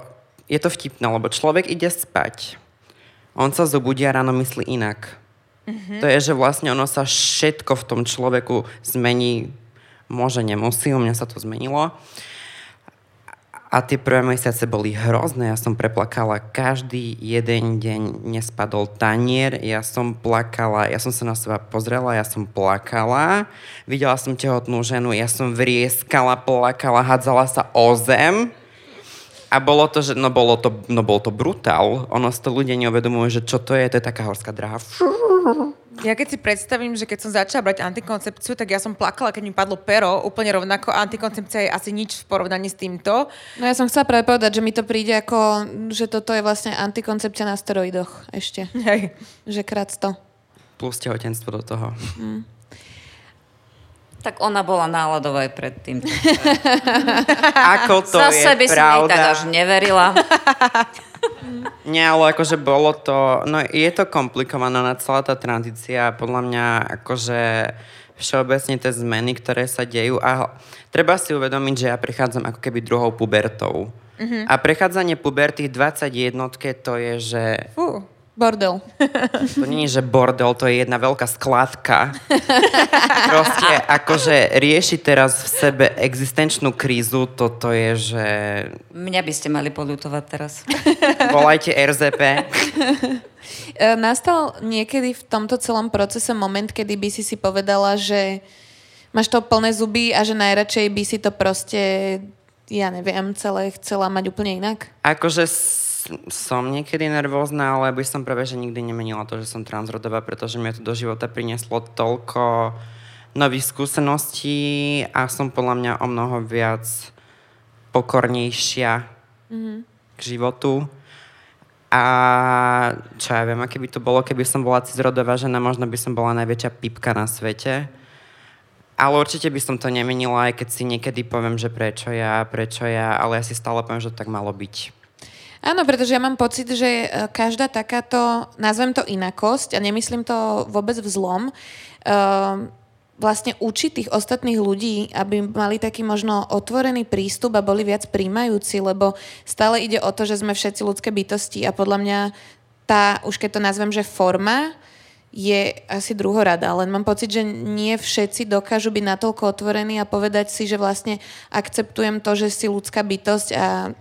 Je to vtipné, lebo človek ide spať. On sa zobudí a ráno myslí inak. Mm-hmm. To je, že vlastne ono sa všetko v tom človeku zmení. Môže, nemusí, u mňa sa to zmenilo. A tie prvé mesiace boli hrozné, ja som preplakala každý jeden deň, nespadol tanier, ja som plakala, ja som sa na seba pozrela, ja som plakala, videla som tehotnú ženu, ja som vrieskala, plakala, hádzala sa o zem. A bolo to, že, no bolo to, no bol to brutál. Ono si to ľudia neuvedomujú, že čo to je, to je taká horská dráha. Ja keď si predstavím, že keď som začala brať antikoncepciu, tak ja som plakala, keď mi padlo pero, úplne rovnako. Antikoncepcia je asi nič v porovnaní s týmto. No ja som chcela práve povedať, že mi to príde ako, že toto je vlastne antikoncepcia na steroidoch ešte. Hej. Že krát 100. Plus tehotenstvo do toho. Mm. Tak ona bola náladová aj predtým. [laughs] Ako to Zase je by pravda. som tak až neverila. [laughs] Nie, ale akože bolo to, no je to komplikované na celá tá tranzícia, podľa mňa akože všeobecne tie zmeny, ktoré sa dejú a treba si uvedomiť, že ja prechádzam ako keby druhou pubertou. Mm-hmm. A prechádzanie puberty 21 to je, že... Fú. Bordel. To nie je, že bordel, to je jedna veľká skladka. Proste akože rieši teraz v sebe existenčnú krízu, toto je, že... Mňa by ste mali poľutovať teraz. Volajte RZP. E, nastal niekedy v tomto celom procese moment, kedy by si si povedala, že máš to plné zuby a že najradšej by si to proste, ja neviem, celé chcela mať úplne inak? Akože som niekedy nervózna, ale by som práve, že nikdy nemenila to, že som transrodová, pretože mi to do života prinieslo toľko nových skúseností a som podľa mňa o mnoho viac pokornejšia mm-hmm. k životu. A čo ja viem, aké by to bolo, keby som bola cizrodová žena, možno by som bola najväčšia pipka na svete. Ale určite by som to nemenila, aj keď si niekedy poviem, že prečo ja, prečo ja, ale ja si stále poviem, že to tak malo byť. Áno, pretože ja mám pocit, že e, každá takáto, nazvem to inakosť, a nemyslím to vôbec v zlom, uh, vlastne učiť tých ostatných ľudí, aby mali taký možno otvorený prístup a boli viac príjmajúci, lebo stále ide o to, že sme všetci ľudské bytosti a podľa mňa tá, už keď to nazvem, že forma, je asi druhorada, len mám pocit, že nie všetci dokážu byť natoľko otvorení a povedať si, že vlastne akceptujem to, že si ľudská bytosť a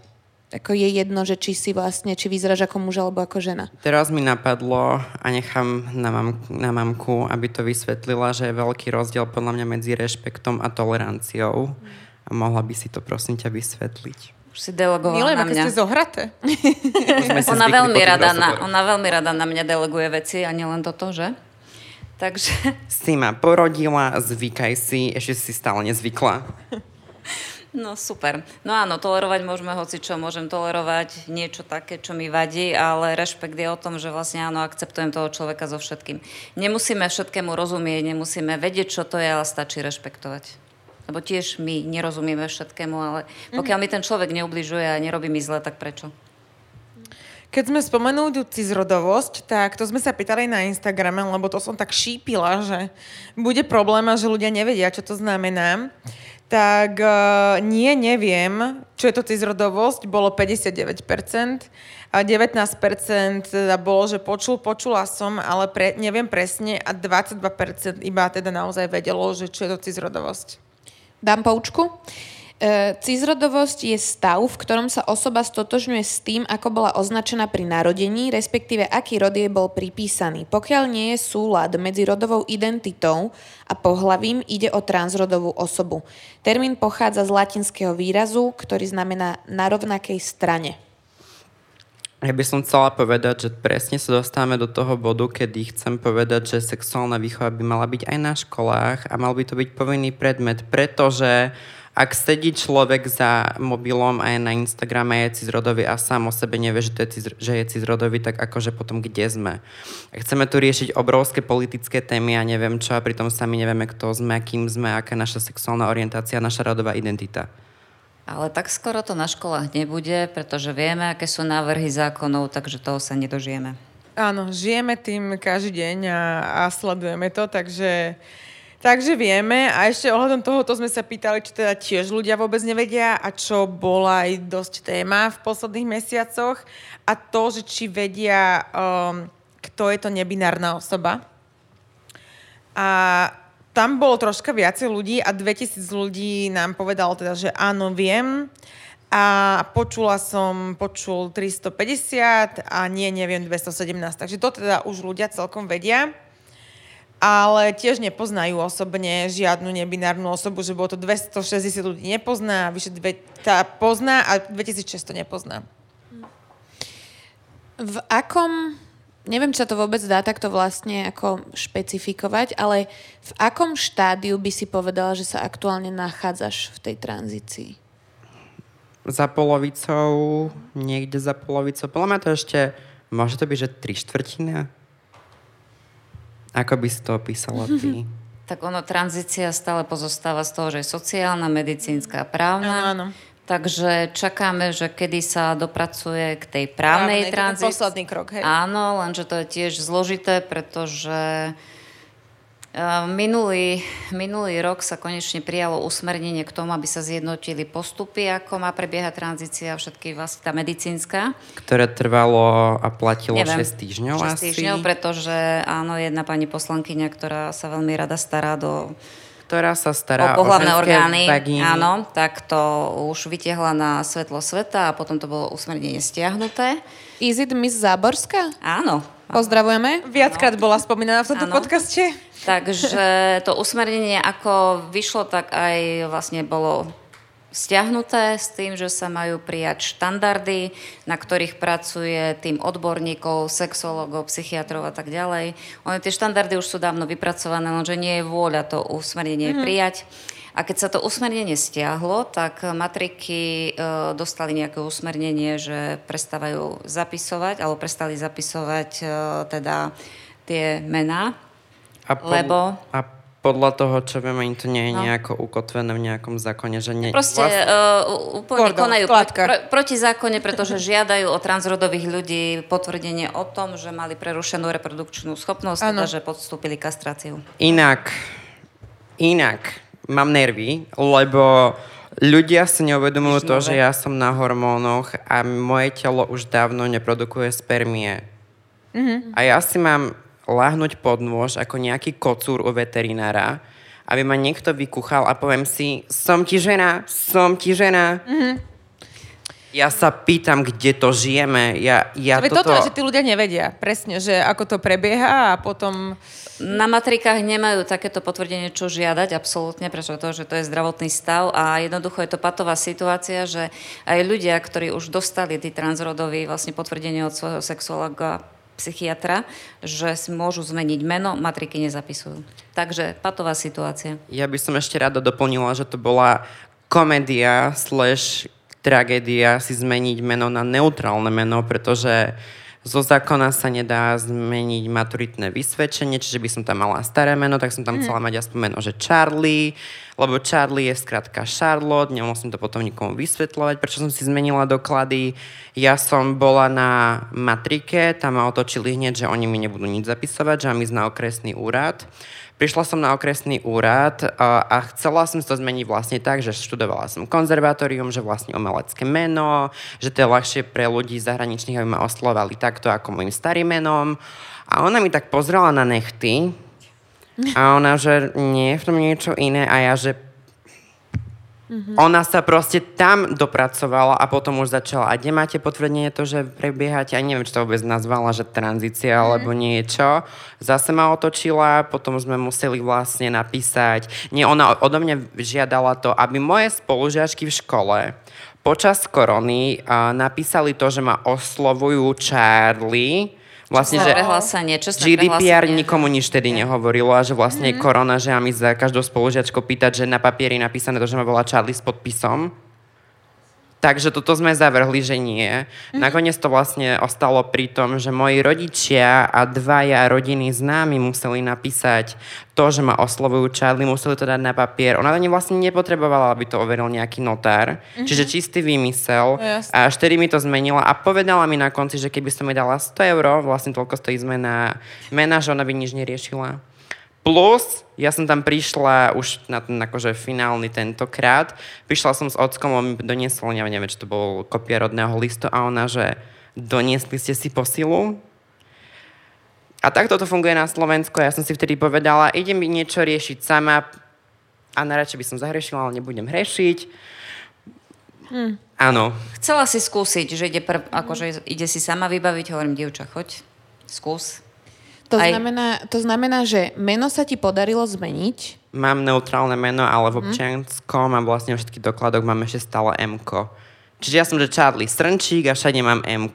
ako je jedno, že či si vlastne, či vyzeraš ako muž alebo ako žena. Teraz mi napadlo a nechám na, mam, na mamku, aby to vysvetlila, že je veľký rozdiel podľa mňa medzi rešpektom a toleranciou. A mohla by si to prosím ťa vysvetliť. Už si delegovala Milujem, na mňa. ste zohraté. ona, veľmi rada na, ona veľmi rada na mňa deleguje veci a nielen toto, že? Takže... Si ma porodila, zvykaj si, ešte si stále nezvykla. [laughs] No super. No áno, tolerovať môžeme hoci čo, môžem tolerovať niečo také, čo mi vadí, ale rešpekt je o tom, že vlastne áno, akceptujem toho človeka so všetkým. Nemusíme všetkému rozumieť, nemusíme vedieť, čo to je, ale stačí rešpektovať. Lebo tiež my nerozumieme všetkému, ale pokiaľ mi ten človek neubližuje a nerobí mi zle, tak prečo? Keď sme spomenuli tú cizrodovosť, tak to sme sa pýtali na Instagrame, lebo to som tak šípila, že bude problém a že ľudia nevedia, čo to znamená. Tak uh, nie, neviem, čo je to cizrodovosť, bolo 59%, a 19% teda bolo, že počul, počula som, ale pre, neviem presne a 22% iba teda naozaj vedelo, že čo je to cizrodovosť. Dám poučku. E, cizrodovosť je stav, v ktorom sa osoba stotožňuje s tým, ako bola označená pri narodení, respektíve aký rod jej bol pripísaný. Pokiaľ nie je súlad medzi rodovou identitou a pohlavím, ide o transrodovú osobu. Termín pochádza z latinského výrazu, ktorý znamená na rovnakej strane. Ja by som chcela povedať, že presne sa dostávame do toho bodu, kedy chcem povedať, že sexuálna výchova by mala byť aj na školách a mal by to byť povinný predmet, pretože ak sedí človek za mobilom a je na Instagrame je cizrodový a sám o sebe nevie, že, to je, cizr- že je cizrodový, tak akože potom kde sme? A chceme tu riešiť obrovské politické témy a neviem čo a pritom sami nevieme, kto sme, kým sme, aká je naša sexuálna orientácia, naša rodová identita. Ale tak skoro to na školách nebude, pretože vieme, aké sú návrhy zákonov, takže toho sa nedožijeme. Áno, žijeme tým každý deň a, a sledujeme to, takže Takže vieme a ešte ohľadom tohoto sme sa pýtali, či teda tiež ľudia vôbec nevedia a čo bola aj dosť téma v posledných mesiacoch a to, že či vedia, um, kto je to nebinárna osoba. A tam bolo troška viacej ľudí a 2000 ľudí nám povedalo teda, že áno, viem. A počula som, počul 350 a nie, neviem, 217. Takže to teda už ľudia celkom vedia ale tiež nepoznajú osobne žiadnu nebinárnu osobu, že bolo to 260 ľudí nepozná, vyše dve, tá pozná a 2600 nepozná. V akom, neviem, či sa to vôbec dá takto vlastne ako špecifikovať, ale v akom štádiu by si povedala, že sa aktuálne nachádzaš v tej tranzícii? Za polovicou, niekde za polovicou. Podľa mňa to ešte, môže to byť, že tri štvrtina? Ako by si to opísala ty? [laughs] Tak ono, tranzícia stále pozostáva z toho, že je sociálna, medicínska, právna. Áno, áno. Takže čakáme, že kedy sa dopracuje k tej právnej, právnej tranzícii. posledný krok, hej. Áno, lenže to je tiež zložité, pretože Minulý, minulý rok sa konečne prijalo usmernenie k tomu, aby sa zjednotili postupy, ako má prebiehať tranzícia, všetky vlastne tá medicínska. Ktoré trvalo a platilo Neviem, 6 týždňov 6 asi. týždňov, pretože áno, jedna pani poslankyňa, ktorá sa veľmi rada stará do ktorá sa stará o pohľavné o orgány, vagíny. áno, tak to už vytiahla na svetlo sveta a potom to bolo usmernenie stiahnuté. Is it Miss Záborská? Áno. Pozdravujeme. Viackrát bola spomínaná v tomto Áno. podcaste. Takže [laughs] to usmernenie, ako vyšlo, tak aj vlastne bolo stiahnuté s tým, že sa majú prijať štandardy, na ktorých pracuje tým odborníkov, sexologov, psychiatrov a tak ďalej. One tie štandardy už sú dávno vypracované, lenže nie je vôľa to usmernenie mm-hmm. prijať. A keď sa to usmernenie stiahlo, tak matriky e, dostali nejaké usmernenie, že prestávajú zapisovať, alebo prestali zapisovať e, teda tie mená, A pod- lebo A podľa toho, čo vieme, im to nie je No. nejako ukotvené v nejakom zákone, že nie... Proste vlastne- uh, úplne Pardon, konajú skladka. pro, proti zákone, pretože žiadajú od transrodových ľudí potvrdenie o tom, že mali prerušenú reprodukčnú schopnosť, Áno. teda že podstúpili kastráciu. Inak, inak, mám nervy, lebo ľudia si neuvedomujú to, že ja som na hormónoch a moje telo už dávno neprodukuje spermie. A ja si mám láhnuť pod nôž ako nejaký kocúr u veterinára, aby ma niekto vykúchal a poviem si, som ti žena, som ti žena. Ja sa pýtam, kde to žijeme. Ja, ja Veď toto... toto, že tí ľudia nevedia presne, že ako to prebieha a potom... Na matrikách nemajú takéto potvrdenie, čo žiadať, absolútne, pretože to, je zdravotný stav a jednoducho je to patová situácia, že aj ľudia, ktorí už dostali tí transrodoví vlastne potvrdenie od svojho sexuologa, psychiatra, že si môžu zmeniť meno, matriky nezapisujú. Takže patová situácia. Ja by som ešte rada doplnila, že to bola komédia slash tragédia si zmeniť meno na neutrálne meno, pretože zo zákona sa nedá zmeniť maturitné vysvedčenie, čiže by som tam mala staré meno, tak som tam chcela mať aspoň meno, že Charlie, lebo Charlie je skratka Charlotte, nemusím to potom nikomu vysvetľovať, prečo som si zmenila doklady. Ja som bola na matrike, tam ma otočili hneď, že oni mi nebudú nič zapisovať, že mám ísť na okresný úrad. Prišla som na okresný úrad a, chcela som to zmeniť vlastne tak, že študovala som konzervatórium, že vlastne umelecké meno, že to je ľahšie pre ľudí zahraničných, aby ma oslovali takto ako môjim starým menom. A ona mi tak pozrela na nechty a ona, že nie je v tom niečo iné a ja, že Mm-hmm. Ona sa proste tam dopracovala a potom už začala. A kde máte potvrdenie to, že prebiehate, a neviem, či to vôbec nazvala, že tranzícia mm-hmm. alebo niečo. Zase ma otočila, potom sme museli vlastne napísať. Nie, ona odo mňa žiadala to, aby moje spolužiačky v škole počas korony uh, napísali to, že ma oslovujú Charlie, Vlastne, že prehlásanie, čestné GDPR nikomu nič tedy nehovorilo a že vlastne mm-hmm. korona, že ja mi za každou spolužiačkou pýtať, že na papieri napísané to, že ma volá Charlie s podpisom. Takže toto sme zavrhli, že nie. Mm-hmm. Nakoniec to vlastne ostalo pri tom, že moji rodičia a dvaja rodiny známi museli napísať to, že ma oslovujú Charlie, museli to dať na papier. Ona to vlastne nepotrebovala, aby to overil nejaký notár. Mm-hmm. Čiže čistý výmysel. No, a tedy mi to zmenila a povedala mi na konci, že keby som mi dala 100 eur, vlastne toľko stojí zmena mena, že ona by nič neriešila. Plus, ja som tam prišla už na ten akože finálny tentokrát. Prišla som s ockom, on mi doniesol, neviem, neviem, či to bol kopia rodného listu a ona, že doniesli ste si posilu. A takto to funguje na Slovensku. Ja som si vtedy povedala, idem mi niečo riešiť sama a najradšej by som zahrešila, ale nebudem hrešiť. Hm. Áno. Chcela si skúsiť, že ide, prv, akože ide si sama vybaviť, hovorím, dievča, choď, skús. To, Aj... znamená, to znamená, že meno sa ti podarilo zmeniť? Mám neutrálne meno, ale v mhm. občianskom a vlastne všetky dokladok mám ešte stále m Čiže ja som, že Charlie Strnčík a všade mám m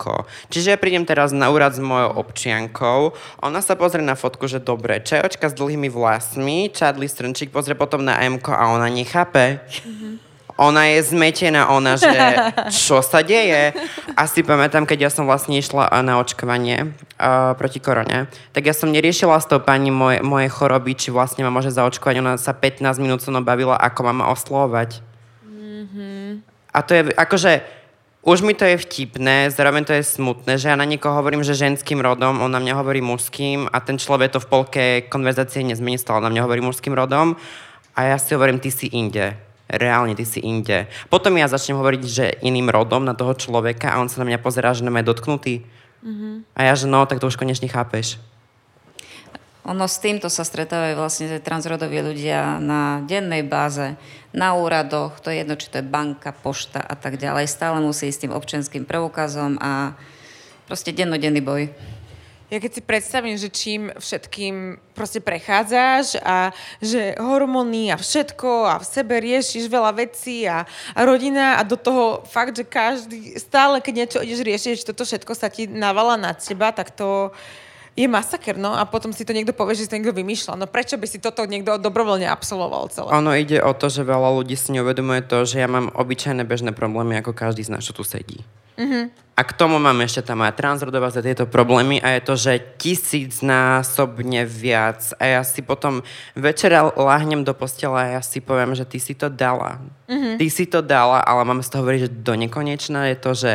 Čiže ja prídem teraz na úrad s mojou občiankou, ona sa pozrie na fotku, že dobre, čajočka s dlhými vlasmi, Charlie Strnčík pozrie potom na m a ona nechápe. Mm-hmm ona je zmetená, ona, že čo sa deje. A si pamätám, keď ja som vlastne išla na očkovanie uh, proti korone, tak ja som neriešila s tou pani moje, moje choroby, či vlastne ma môže zaočkovať. Ona sa 15 minút so mnou bavila, ako ma oslovať. Mm-hmm. A to je akože, už mi to je vtipné, zároveň to je smutné, že ja na niekoho hovorím, že ženským rodom, on na mňa hovorí mužským a ten človek to v polke konverzácie nezmení, stále na mňa hovorí mužským rodom a ja si hovorím, ty si inde reálne ty si inde. Potom ja začnem hovoriť, že iným rodom na toho človeka a on sa na mňa pozerá, že na mňa dotknutý. Mm-hmm. A ja, že no, tak to už konečne chápeš. Ono s týmto sa stretávajú vlastne transrodoví ľudia na dennej báze, na úradoch, to je jedno, či to je banka, pošta a tak ďalej. Stále musí ísť tým občanským preukazom a proste dennodenný boj. Ja keď si predstavím, že čím všetkým proste prechádzaš a že hormóny a všetko a v sebe riešiš veľa vecí a, a rodina a do toho fakt, že každý, stále keď niečo ideš riešiť, že toto všetko sa ti navala nad teba, tak to je masaker, no a potom si to niekto povie, že si to niekto vymýšľa. No prečo by si toto niekto dobrovoľne absolvoval celé? Ono ide o to, že veľa ľudí si neuvedomuje to, že ja mám obyčajné bežné problémy, ako každý z nás, čo tu sedí. Mm-hmm. A k tomu mám ešte tá moja transrodová za tieto problémy a je to, že tisícnásobne viac. A ja si potom večera láhnem do postela a ja si poviem, že ty si to dala. Mm-hmm. Ty si to dala, ale mám z toho hovoriť, že do nekonečna je to, že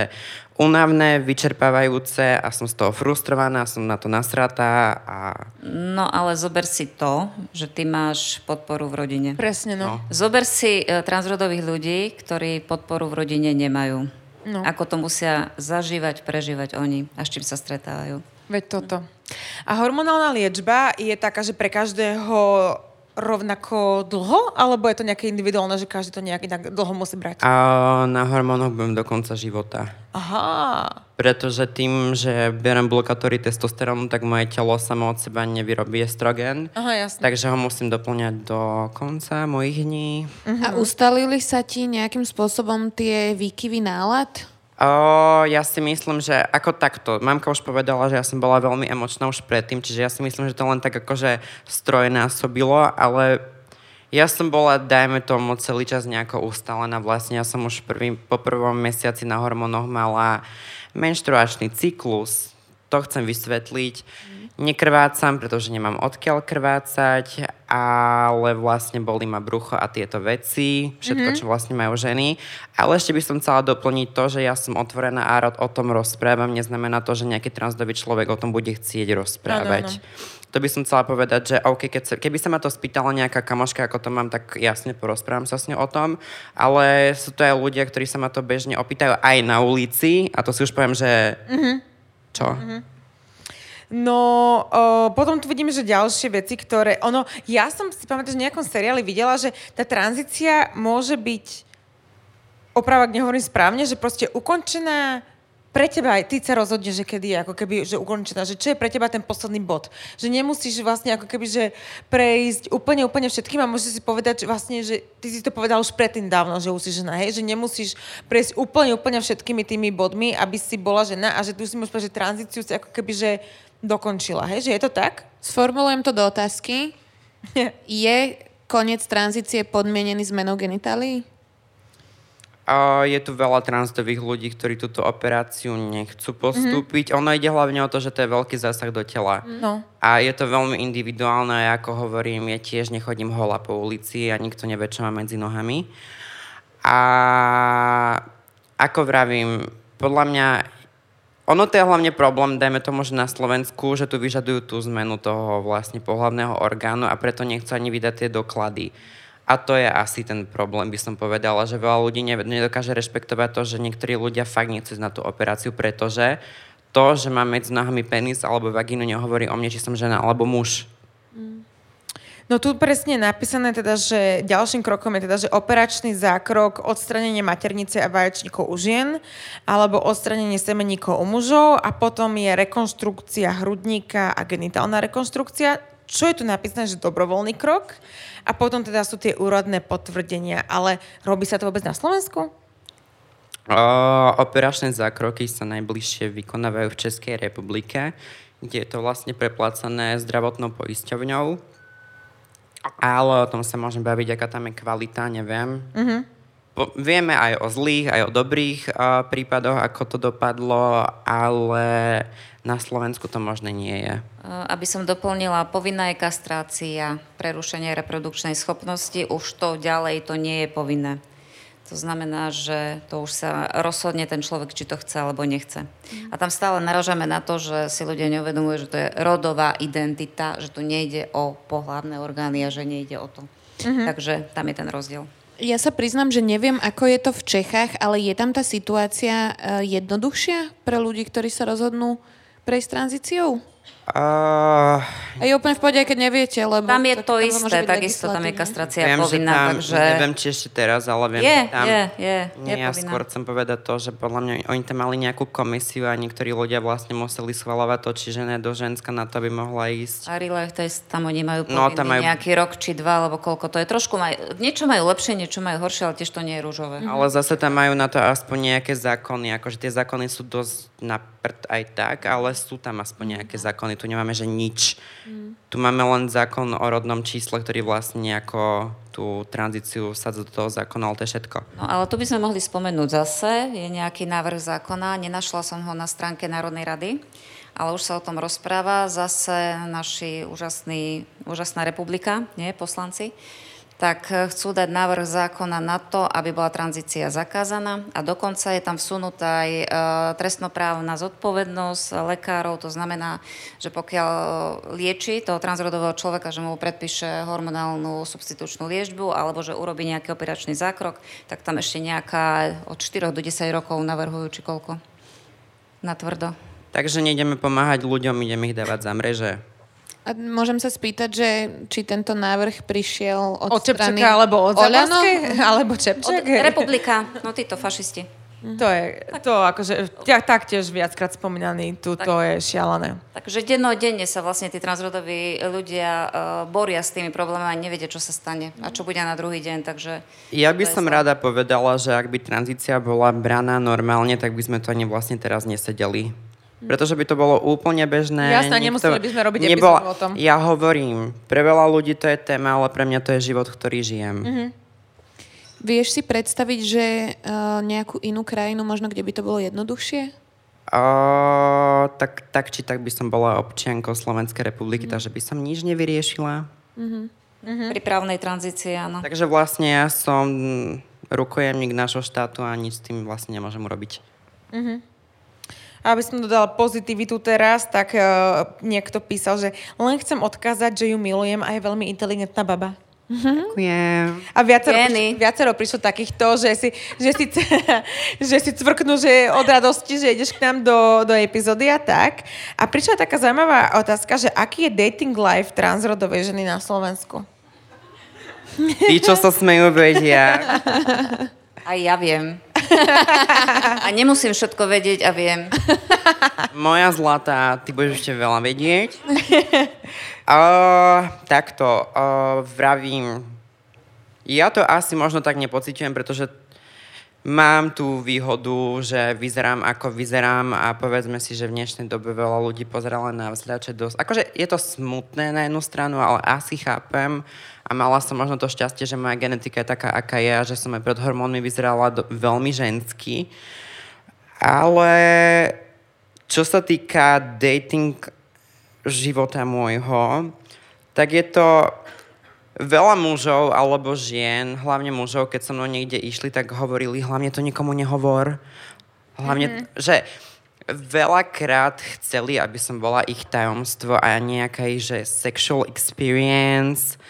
unavné, vyčerpávajúce a som z toho frustrovaná, som na to nasratá. A... No ale zober si to, že ty máš podporu v rodine. Presne, no. no. Zober si uh, transrodových ľudí, ktorí podporu v rodine nemajú. No. Ako to musia zažívať, prežívať oni a s čím sa stretávajú. Veď toto. A hormonálna liečba je taká, že pre každého rovnako dlho, alebo je to nejaké individuálne, že každý to nejak inak dlho musí brať? A na hormónoch budem do konca života. Aha. Pretože tým, že berem blokátory testosterónu, tak moje telo samo od seba nevyrobí estrogen. Aha, jasne. Takže ho musím doplňať do konca mojich dní. Uh-huh. A ustalili sa ti nejakým spôsobom tie výkyvy nálad? O, ja si myslím, že ako takto, mamka už povedala, že ja som bola veľmi emočná už predtým, čiže ja si myslím, že to len tak akože strojnásobilo, ale ja som bola, dajme tomu, celý čas nejako ustalená. Vlastne ja som už prvý, po prvom mesiaci na hormónoch mala menštruačný cyklus. To chcem vysvetliť. Nekrvácam, pretože nemám odkiaľ krvácať, ale vlastne boli ma brucho a tieto veci, všetko, mm-hmm. čo vlastne majú ženy. Ale ešte by som chcela doplniť to, že ja som otvorená a rád o tom rozprávam. Neznamená to, že nejaký transdový človek o tom bude chcieť rozprávať. No, no, no. To by som chcela povedať, že OK, keď sa, keby sa ma to spýtala nejaká kamoška, ako to mám, tak jasne porozprávam sa s ňou o tom, ale sú to aj ľudia, ktorí sa ma to bežne opýtajú aj na ulici a to si už poviem, že mm-hmm. čo? Mm-hmm. No, o, potom tu vidíme, že ďalšie veci, ktoré... Ono, ja som si pamätám, že v nejakom seriáli videla, že tá tranzícia môže byť opravak nehovorím správne, že proste ukončená pre teba aj ty sa rozhodneš, že kedy je ako keby, že ukončená, že čo je pre teba ten posledný bod. Že nemusíš vlastne ako keby, že prejsť úplne, úplne všetkým a môžeš si povedať, že vlastne, že ty si to povedal už predtým dávno, že už si žena, hej, že nemusíš prejsť úplne, úplne všetkými tými bodmi, aby si bola žena a že tu si môžeš povedať, že tranzíciu si ako keby, že dokončila, hej, že je to tak? Sformulujem to do otázky. [laughs] je koniec tranzície podmienený zmenou genitálií? A je tu veľa transdových ľudí, ktorí túto operáciu nechcú postúpiť. Mm-hmm. Ono ide hlavne o to, že to je veľký zásah do tela. No. A je to veľmi individuálne, a ako hovorím, ja tiež nechodím hola po ulici a nikto nevie, čo má medzi nohami. A ako vravím, podľa mňa ono to je hlavne problém, dajme tomu, že na Slovensku, že tu vyžadujú tú zmenu toho vlastne pohľavného orgánu a preto nechcú ani vydať tie doklady. A to je asi ten problém, by som povedala, že veľa ľudí nedokáže rešpektovať to, že niektorí ľudia fakt nechcú na tú operáciu, pretože to, že mám medzi nohami penis alebo vagínu, nehovorí o mne, či som žena alebo muž. No tu presne je napísané teda, že ďalším krokom je teda, že operačný zákrok, odstranenie maternice a vaječníkov u žien alebo odstranenie semeníkov u mužov a potom je rekonštrukcia hrudníka a genitálna rekonštrukcia. Čo je tu napísané, že dobrovoľný krok? A potom teda sú tie úrodné potvrdenia. Ale robí sa to vôbec na Slovensku? Uh, operačné zákroky sa najbližšie vykonávajú v Českej republike, kde je to vlastne preplácané zdravotnou poisťovňou. Ale o tom sa môžem baviť, aká tam je kvalita, neviem. Uh-huh. Po, vieme aj o zlých, aj o dobrých uh, prípadoch, ako to dopadlo, ale na Slovensku to možné nie je. Aby som doplnila, povinná je kastrácia, prerušenie reprodukčnej schopnosti, už to ďalej to nie je povinné. To znamená, že to už sa rozhodne ten človek, či to chce alebo nechce. A tam stále naražame na to, že si ľudia neuvedomujú, že to je rodová identita, že tu nejde o pohľadné orgány a že nejde o to. Uh-huh. Takže tam je ten rozdiel. Ja sa priznám, že neviem, ako je to v Čechách, ale je tam tá situácia eh, jednoduchšia pre ľudí, ktorí sa rozhodnú prejsť tranzíciou? Uh, a je úplne v pohode, keď neviete, lebo... Tam je to, to isté, takisto tam je kastrácia viem, povinná, tam, takže... Neviem, či ešte teraz, ale viem, je, že tam... Je, je, nie, je ja povinná. skôr chcem povedať to, že podľa mňa oni tam mali nejakú komisiu a niektorí ľudia vlastne museli schvalovať to, či žena do ženská na to, aby mohla ísť. A Relay test tam oni majú no, tam majú... nejaký rok či dva, alebo koľko to je. Trošku maj... Niečo majú lepšie, niečo majú horšie, ale tiež to nie je rúžové. Mm-hmm. Ale zase tam majú na to aspoň nejaké zákony, akože tie zákony sú dosť na prd aj tak, ale sú tam aspoň nejaké zákony. Tu nemáme, že nič. Mm. Tu máme len zákon o rodnom čísle, ktorý vlastne nejako tú tranzíciu sa do toho zákona, ale to je všetko. No ale tu by sme mohli spomenúť zase, je nejaký návrh zákona, nenašla som ho na stránke Národnej rady, ale už sa o tom rozpráva zase naši úžasný, úžasná republika, nie, poslanci, tak eh, chcú dať návrh zákona na to, aby bola tranzícia zakázaná a dokonca je tam vsunutá aj e, trestnoprávna zodpovednosť lekárov, to znamená, že pokiaľ lieči toho transrodového človeka, že mu predpíše hormonálnu substitučnú liečbu alebo že urobí nejaký operačný zákrok, tak tam ešte nejaká od 4 do 10 rokov navrhujú, či koľko? Na tvrdo. Takže nejdeme pomáhať ľuďom, ideme ich dávať za mreže. A môžem sa spýtať, že či tento návrh prišiel od, od strany... Čepčeka, alebo od Zaborskej? [laughs] Alebo Čepček? Od Republika, no títo fašisti. To je, to akože, taktiež viackrát spomínaný, tu tak, to je šialené. Takže dennodenne sa vlastne tí transrodoví ľudia uh, boria s tými problémami a nevedia, čo sa stane a čo bude na druhý deň, takže... Ja by som rada povedala, že ak by tranzícia bola braná normálne, tak by sme to ani vlastne teraz nesedeli pretože by to bolo úplne bežné. Jasné, Nikto, nemuseli by sme robiť nebola, o tom. Ja hovorím, pre veľa ľudí to je téma, ale pre mňa to je život, ktorý žijem. Mm-hmm. Vieš si predstaviť, že uh, nejakú inú krajinu, možno kde by to bolo jednoduchšie? O, tak, tak či tak by som bola občiankou Slovenskej republiky, mm. takže by som nič nevyriešila. Mm-hmm. Pri právnej tranzícii, áno. Takže vlastne ja som rukojemník nášho štátu a nič s tým vlastne nemôžem urobiť. Mm-hmm. Aby som dodala pozitivitu teraz, tak uh, niekto písal, že len chcem odkázať, že ju milujem a je veľmi inteligentná baba. Ďakujem. A viacero, Jenny. prišlo, viacero prišlo takýchto, že si, že, si, [laughs] že si cvrknú, že od radosti, že ideš k nám do, do epizódy a tak. A prišla taká zaujímavá otázka, že aký je dating life transrodovej ženy na Slovensku? Tí, čo sa smejú, vedia. Aj ja viem. [laughs] A nemusím všetko vedieť a viem. [laughs] Moja zlatá, ty budeš ešte veľa vedieť. [laughs] Uh, takto, uh, vravím. Ja to asi možno tak nepocitujem, pretože mám tú výhodu, že vyzerám ako vyzerám a povedzme si, že v dnešnej dobe veľa ľudí pozerá len na vzľače dosť. Akože je to smutné na jednu stranu, ale asi chápem a mala som možno to šťastie, že moja genetika je taká, aká je a že som aj pred hormónmi vyzerala do, veľmi žensky. Ale čo sa týka dating života môjho, tak je to veľa mužov alebo žien, hlavne mužov, keď so mnou niekde išli, tak hovorili, hlavne to nikomu nehovor. Hlavne, mm-hmm. že veľakrát chceli, aby som bola ich tajomstvo a nejaká že sexual experience.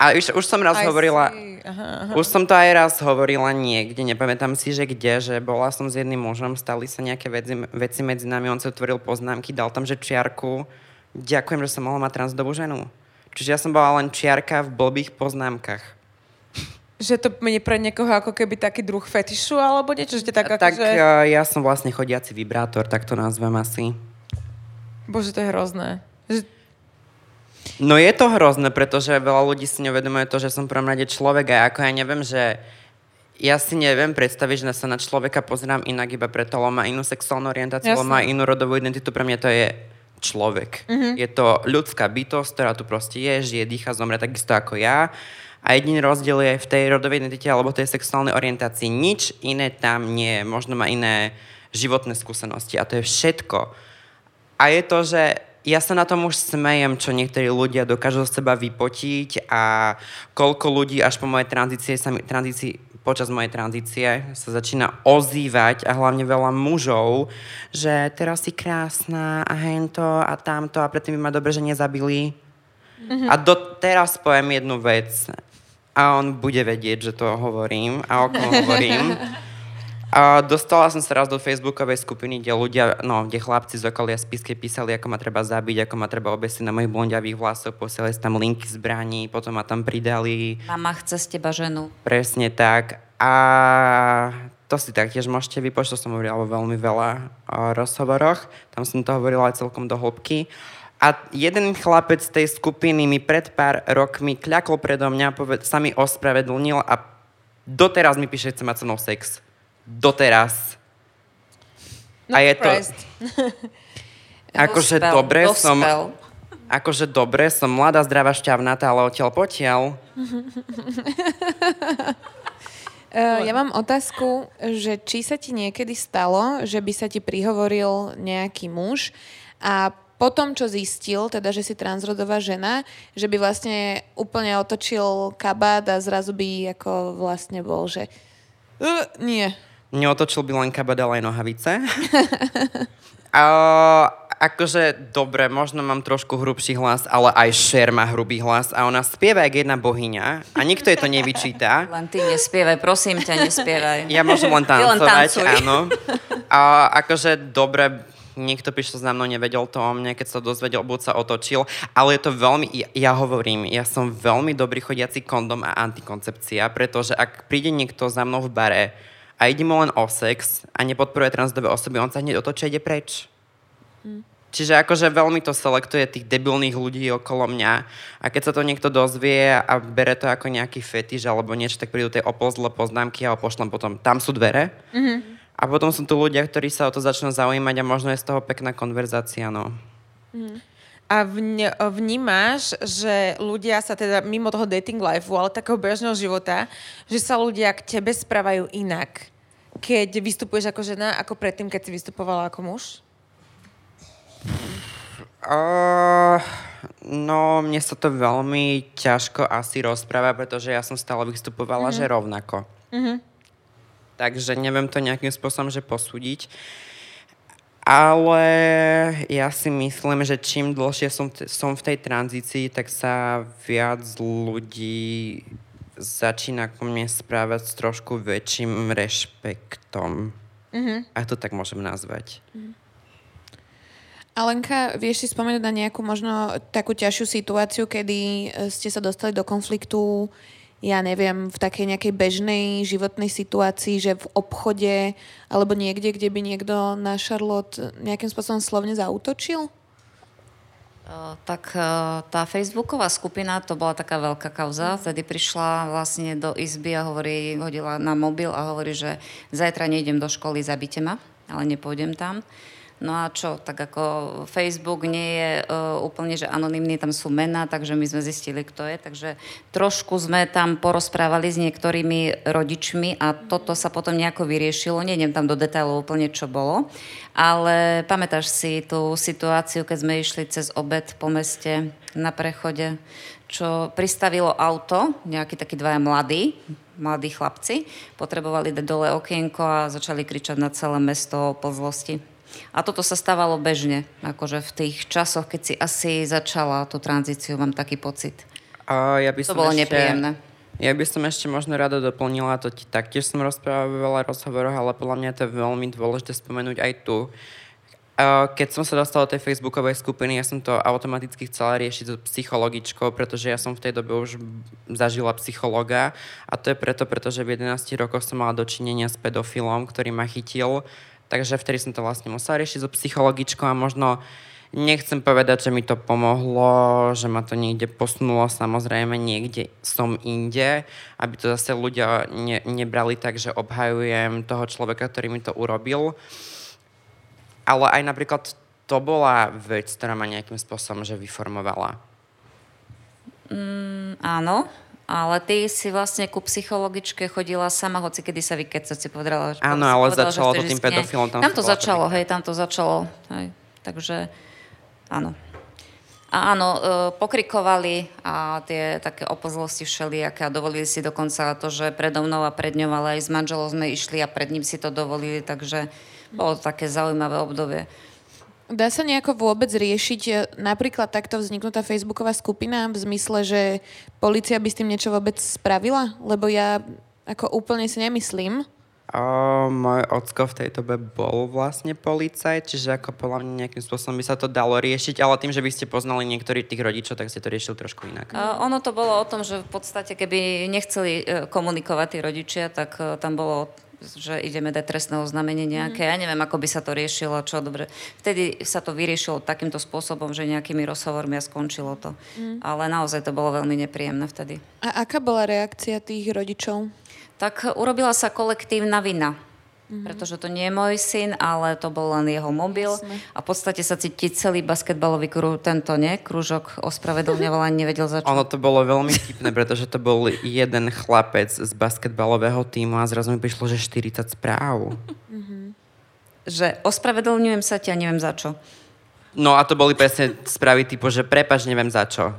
A už, už som raz I hovorila, see. Aha, aha. už som to aj raz hovorila niekde, nepamätám si, že kde, že bola som s jedným mužom, stali sa nejaké veci, veci medzi nami, on sa otvoril poznámky, dal tam, že čiarku, ďakujem, že som mohla mať transdobú ženu. Čiže ja som bola len čiarka v blbých poznámkach. Že to je pre niekoho ako keby taký druh fetišu alebo niečo, že tak, tak akože... uh, ja som vlastne chodiaci vibrátor, tak to nazvem asi. Bože, to je hrozné. Že... No je to hrozné, pretože veľa ľudí si neuvedomuje to, že som prvom rade človek a ako ja neviem, že ja si neviem predstaviť, že sa na človeka pozerám inak iba preto, lebo má inú sexuálnu orientáciu, lebo má inú rodovú identitu. Pre mňa to je človek. Mm-hmm. Je to ľudská bytosť, ktorá tu proste je, žije, dýcha, zomre takisto ako ja. A jediný rozdiel je v tej rodovej identite alebo tej sexuálnej orientácii. Nič iné tam nie je. Možno má iné životné skúsenosti. A to je všetko. A je to, že ja sa na tom už smejem, čo niektorí ľudia dokážu z seba vypotiť a koľko ľudí až po mojej tranzície sa mi, tranzícii, počas mojej tranzície sa začína ozývať a hlavne veľa mužov, že teraz si krásna a hento a tamto a predtým by ma dobre, že nezabili. Mm-hmm. A do, teraz poviem jednu vec a on bude vedieť, že to hovorím a o kom hovorím. [laughs] A dostala som sa raz do facebookovej skupiny, kde ľudia, no, kde chlapci z okolia spiske písali, ako ma treba zabiť, ako ma treba obesiť na mojich blondiavých vlasoch, posielali si tam linky zbraní, potom ma tam pridali. Mama chce z teba ženu. Presne tak. A to si taktiež môžete vypočuť, to som hovorila vo veľmi veľa rozhovoroch. Tam som to hovorila aj celkom do hĺbky. A jeden chlapec z tej skupiny mi pred pár rokmi kľakol predo mňa, poved, sa mi ospravedlnil a doteraz mi píše, že chce mať so mnou sex. Doteraz. Not A je to- surprised. [laughs] Akože Dospel, dobre som... dospel. Akože dobre, som mladá, zdravá, šťavnatá, ale odtiaľ potiaľ. Uh, [laughs] ja mám otázku, že či sa ti niekedy stalo, že by sa ti prihovoril nejaký muž a potom, čo zistil, teda, že si transrodová žena, že by vlastne úplne otočil kabát a zrazu by ako vlastne bol, že uh, nie. Neotočil by len kabát, ale aj nohavice. [laughs] A, akože, dobre, možno mám trošku hrubší hlas, ale aj Cher má hrubý hlas a ona spieva jak jedna bohyňa a nikto jej to nevyčíta. [laughs] Len ty nespievaj, prosím ťa, nespievaj. Ja môžem len [laughs] Ty len tancovať, tancuj. áno. A akože, dobre, niekto prišiel za mnou, nevedel to o mne, keď sa dozvedel, buď sa otočil, ale je to veľmi, ja, ja hovorím, ja som veľmi dobrý chodiaci kondom a antikoncepcia, pretože ak príde niekto za mnou v bare a ide mu len o sex a nepodporuje transdové osoby, on sa hneď otočí a ide preč. Čiže akože veľmi to selektuje tých debilných ľudí okolo mňa a keď sa to niekto dozvie a bere to ako nejaký fetiš alebo niečo, tak prídu tie opozle poznámky a ho pošlem potom. Tam sú dvere. Mm-hmm. A potom sú tu ľudia, ktorí sa o to začnú zaujímať a možno je z toho pekná konverzácia, no. A vne, vnímaš, že ľudia sa teda mimo toho dating lifeu, ale takého bežného života, že sa ľudia k tebe správajú inak keď vystupuješ ako žena, ako predtým, keď si vystupovala ako muž? Uh, no, mne sa to veľmi ťažko asi rozpráva, pretože ja som stále vystupovala, mm-hmm. že rovnako. Mm-hmm. Takže neviem to nejakým spôsobom, že posúdiť. Ale ja si myslím, že čím dlhšie som, t- som v tej tranzícii, tak sa viac ľudí začína ku mne správať s trošku väčším rešpektom. Mm-hmm. Ak to tak môžem nazvať. Mm-hmm. Alenka, vieš si spomenúť na nejakú možno takú ťažšiu situáciu, kedy ste sa dostali do konfliktu, ja neviem, v takej nejakej bežnej životnej situácii, že v obchode alebo niekde, kde by niekto na Charlotte nejakým spôsobom slovne zautočil? Tak tá facebooková skupina, to bola taká veľká kauza. Vtedy prišla vlastne do izby a hovorí, hodila na mobil a hovorí, že zajtra nejdem do školy, zabite ma, ale nepôjdem tam. No a čo, tak ako Facebook nie je uh, úplne, že anonymný, tam sú mená, takže my sme zistili, kto je. Takže trošku sme tam porozprávali s niektorými rodičmi a toto sa potom nejako vyriešilo. Nejdem tam do detailov úplne, čo bolo. Ale pamätáš si tú situáciu, keď sme išli cez obed po meste na prechode, čo pristavilo auto, nejakí takí dvaja mladí, mladí chlapci, potrebovali dať dole okienko a začali kričať na celé mesto po zlosti. A toto sa stávalo bežne, akože v tých časoch, keď si asi začala tú tranzíciu, mám taký pocit. A ja by to bolo ešte, nepríjemné. Ja by som ešte možno rada doplnila, to ti taktiež som rozprával vo veľa rozhovoroch, ale podľa mňa to je veľmi dôležité spomenúť aj tu. Keď som sa dostala do tej facebookovej skupiny, ja som to automaticky chcela riešiť so psychologičkou, pretože ja som v tej dobe už zažila psychologa a to je preto, pretože v 11 rokoch som mala dočinenia s pedofilom, ktorý ma chytil Takže vtedy som to vlastne musela riešiť so psychologičkou a možno nechcem povedať, že mi to pomohlo, že ma to niekde posunulo, samozrejme niekde som inde, aby to zase ľudia ne, nebrali tak, že obhajujem toho človeka, ktorý mi to urobil. Ale aj napríklad to bola vec, ktorá ma nejakým spôsobom že vyformovala. Mm, áno, ale ty si vlastne ku psychologičke chodila sama, hoci kedy sa vykecať, si povedala. Áno, ale povedala, začalo to tým pedofilom. Tam, tam to začalo, hej, tam to začalo. Hej. Takže áno. A áno, e, pokrikovali a tie také opozlosti všelijaké a dovolili si dokonca to, že predo mnou a pred ňou, ale aj s manželom sme išli a pred ním si to dovolili, takže bolo to také zaujímavé obdobie. Dá sa nejako vôbec riešiť e, napríklad takto vzniknutá facebooková skupina v zmysle, že policia by s tým niečo vôbec spravila? Lebo ja ako úplne si nemyslím. O, môj ocko v tejto dobe bol vlastne policajt, čiže ako podľa mňa nejakým spôsobom by sa to dalo riešiť, ale tým, že by ste poznali niektorých tých rodičov, tak ste to riešili trošku inak. Uh, ono to bolo o tom, že v podstate, keby nechceli uh, komunikovať tí rodičia, tak uh, tam bolo že ideme dať trestné oznámenie nejaké. Mm. Ja neviem, ako by sa to riešilo, čo dobre. Vtedy sa to vyriešilo takýmto spôsobom, že nejakými rozhovormi a skončilo to. Mm. Ale naozaj to bolo veľmi nepríjemné vtedy. A aká bola reakcia tých rodičov? Tak urobila sa kolektívna vina mm-hmm. pretože to nie je môj syn, ale to bol len jeho mobil. Jasne. A v podstate sa cíti celý basketbalový krú, tento nie, krúžok ospravedlňoval ani nevedel začať. Ono to bolo veľmi vtipné, pretože to bol jeden chlapec z basketbalového týmu a zrazu mi prišlo, že 40 správ. Mm-hmm. Že ospravedlňujem sa ti a neviem za čo. No a to boli presne [laughs] správy typu, že prepač, neviem za čo.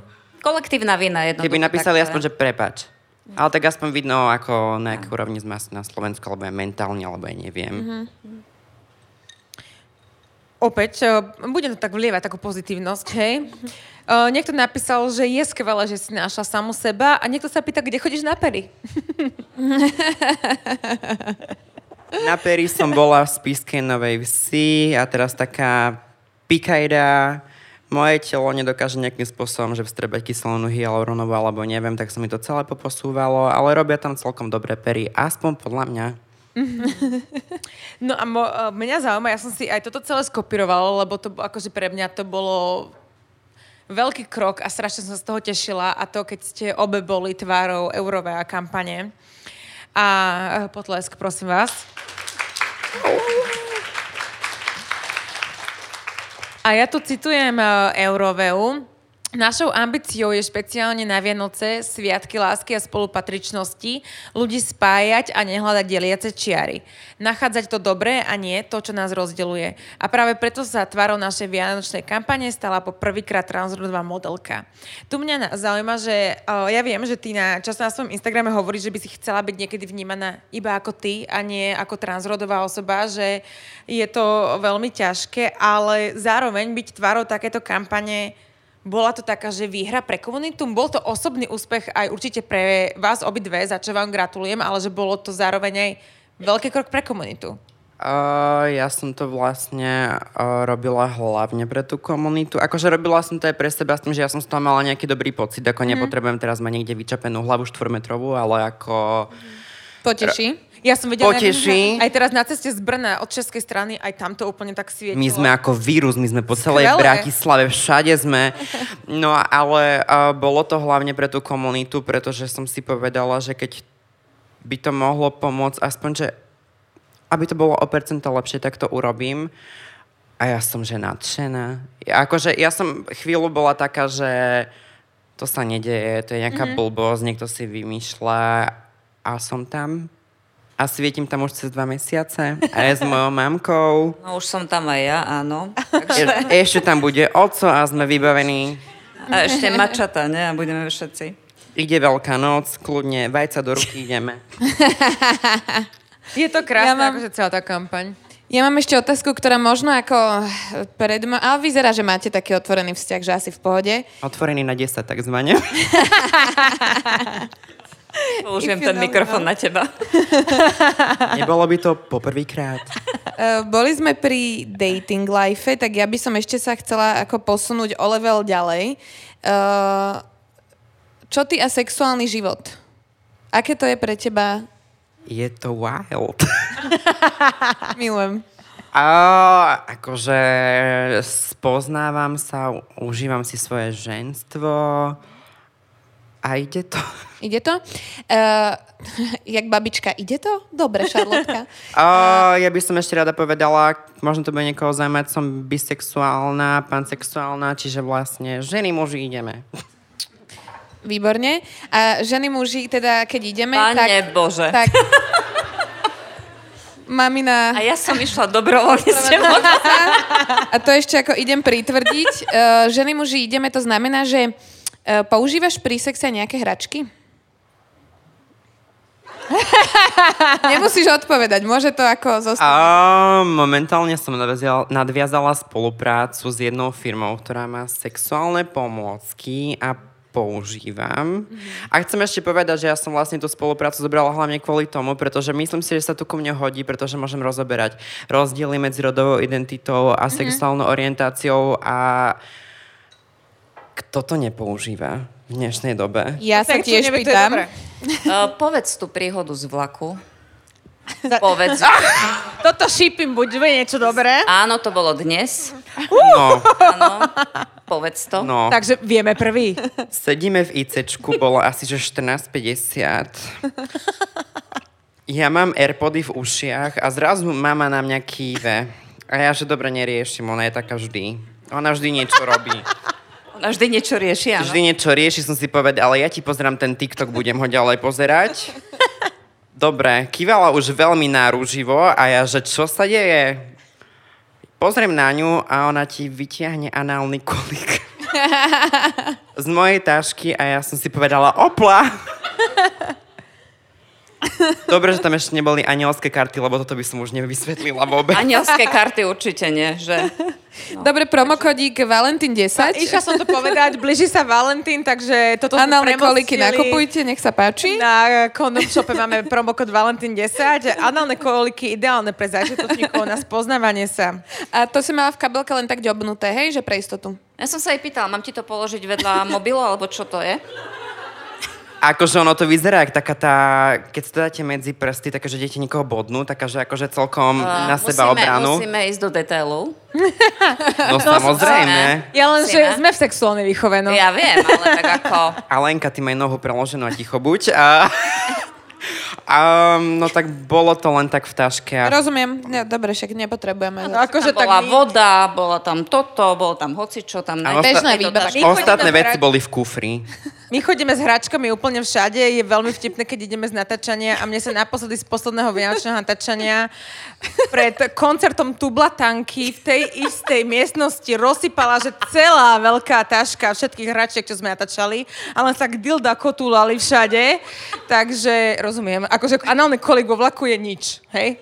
Kolektívna vina jednoducho. Keby napísali aspoň, že prepač. Ale tak aspoň vidno, ako na akej úrovni sme na Slovensku, alebo aj mentálne, alebo aj neviem. Mm-hmm. Opäť, uh, budem to tak vlievať, takú pozitívnosť, hej. Uh, niekto napísal, že je skvelé, že si našla samu seba a niekto sa pýta, kde chodíš na pery. [laughs] na pery som bola v Spiskej Novej Vsi a teraz taká pikajda, moje telo nedokáže nejakým spôsobom, že vstrebať kyselinu hyaluronovú alebo neviem, tak sa mi to celé poposúvalo, ale robia tam celkom dobré pery, aspoň podľa mňa. [laughs] No a mo, mňa zaujíma, ja som si aj toto celé skopírovala, lebo to akože pre mňa to bolo veľký krok a strašne som z toho tešila a to, keď ste obe boli tvárou eurové a kampane. A potlesk, prosím vás. A ja tu citujem uh, Euroveu, Našou ambíciou je špeciálne na Vianoce, sviatky lásky a spolupatričnosti ľudí spájať a nehľadať deliace čiary. Nachádzať to dobré a nie to, čo nás rozdeluje. A práve preto sa tvárou našej vianočnej kampane stala po prvýkrát transrodová modelka. Tu mňa zaujíma, že ja viem, že ty na, často na svojom Instagrame hovoríš, že by si chcela byť niekedy vnímaná iba ako ty a nie ako transrodová osoba, že je to veľmi ťažké, ale zároveň byť tvárou takéto kampane bola to taká, že výhra pre komunitu? Bol to osobný úspech aj určite pre vás obidve, za čo vám gratulujem, ale že bolo to zároveň aj veľký krok pre komunitu. Uh, ja som to vlastne uh, robila hlavne pre tú komunitu. Akože robila som to aj pre seba s tým, že ja som z toho mala nejaký dobrý pocit. Ako mm. nepotrebujem teraz mať niekde vyčapenú hlavu štvormetrovú, ale ako... Poteší. Ja som videla, Poteší. aj teraz na ceste z Brna od českej strany, aj tam to úplne tak svietilo. My sme ako vírus, my sme po celej Skvelé. Bratislave, všade sme. [laughs] No ale uh, bolo to hlavne pre tú komunitu, pretože som si povedala, že keď by to mohlo pomôcť, aspoň, že aby to bolo o percento lepšie, tak to urobím. A ja som, že nadšená. Ja, akože, ja som chvíľu bola taká, že to sa nedeje, to je nejaká mm-hmm. blbosť, niekto si vymýšľa a som tam a svietim tam už cez dva mesiace aj s mojou mamkou. No už som tam aj ja, áno. E- ešte tam bude oco a sme vybavení. A ešte mačata, ne? A budeme všetci. Ide Veľká noc, kľudne, vajca do ruky ideme. Je to krásne, Ja mám- akože celá tá kampaň. Ja mám ešte otázku, ktorá možno ako pred... mo- Ale vyzerá, že máte taký otvorený vzťah, že asi v pohode. Otvorený na 10 takzvané. [laughs] Použijem ten mikrofón na teba. [laughs] Nebolo by to poprvýkrát. Uh, boli sme pri dating life, tak ja by som ešte sa chcela ako posunúť o level ďalej. Uh, čo ty a sexuálny život? Aké to je pre teba? Je to wild. [laughs] Milujem. A akože spoznávam sa, užívam si svoje ženstvo a ide to. Ide to? Uh, [laughs] jak babička, ide to? Dobre, Šarlotka. [laughs] A ja by som ešte rada povedala, možno to bude niekoho zaujímať, som bisexuálna, pansexuálna, čiže vlastne ženy, muži ideme. Výborne. A ženy, muži, teda keď ideme, Pane tak... Bože. Tak, [laughs] mamina... A ja som išla dobrovoľne s tebou. A to ešte ako idem pritvrdiť. Uh, ženy, muži, ideme, to znamená, že uh, používaš pri sexe nejaké hračky? [laughs] Nemusíš odpovedať, môže to ako zostať. A momentálne som nadviazala, nadviazala spoluprácu s jednou firmou, ktorá má sexuálne pomôcky a používam. A chcem ešte povedať, že ja som vlastne tú spoluprácu zobrala hlavne kvôli tomu, pretože myslím si, že sa tu ku mne hodí, pretože môžem rozoberať rozdiely medzi rodovou identitou a sexuálnou orientáciou a kto to nepoužíva v dnešnej dobe? Ja sa Tak, tiež pýtam. Uh, [laughs] povedz tú príhodu z vlaku. Povedz. [laughs] Toto šípim, buď niečo dobré. Áno, to bolo dnes. No, Áno. Povedz to. no. Takže vieme prvý. Sedíme v ICčku, bolo asi že 14.50. Ja mám Airpody v ušiach a zrazu mama na mňa kýve. A ja, že dobre, neriešim, ona je taká vždy. Ona vždy niečo robí. Ona vždy niečo rieši, áno. Vždy niečo rieši, som si povedal, ale ja ti pozerám ten TikTok, budem ho ďalej pozerať. [laughs] Dobre, kývala už veľmi náruživo a ja, že čo sa deje? Pozriem na ňu a ona ti vytiahne análny kolík. [laughs] Z mojej tašky a ja som si povedala, opla! [laughs] Dobre, že tam ešte neboli anielské karty, lebo toto by som už nevysvetlila vôbec. Anielské karty určite nie, že? [laughs] Dobre, promokodík Valentín 10. Išla som to povedať, blíži sa Valentín, takže toto sme Análne premostili. nakupujte, nech sa páči. Na Condom Shope máme promokód Valentín 10. Análne kolíky ideálne pre začiatočníkov na spoznávanie sa. A to si mala v kabelke len tak ďobnuté, hej, že pre istotu. Ja som sa jej pýtala, mám ti to položiť vedľa mobilu, alebo čo to je? Akože ono to vyzerá, jak taká tá, keď to dáte medzi prsty, také, že idete niekoho bodnú, takáže akože celkom na seba musíme, obranu. Musíme ísť do detailov. [laughs] No [laughs] samozrejme. Ja len, že Musíme. sme v sexuálnej výchove, no. Ja viem, ale tak [laughs] ako... Alenka, ty maj nohu preloženú a ticho buď. A, Um, no tak bolo to len tak v taške. A... Rozumiem, no, dobre, však nepotrebujeme. No, akože Tam bola my- voda, bola tam toto, bolo tam hocičo, tam... A naj- bežná je to výbava. Ostatné veci boli v kufri. My chodíme s hračkami úplne všade, je veľmi vtipné, keď ideme z natáčania a mne sa naposledy z posledného vianočného natáčania pred koncertom Tublatanky v tej istej miestnosti rozsypala, že celá veľká taška všetkých hračiek, čo sme natáčali, ale sa k dilda kotúlali všade, takže rozumiem, akože análny kolik vo vlaku je nič, hej?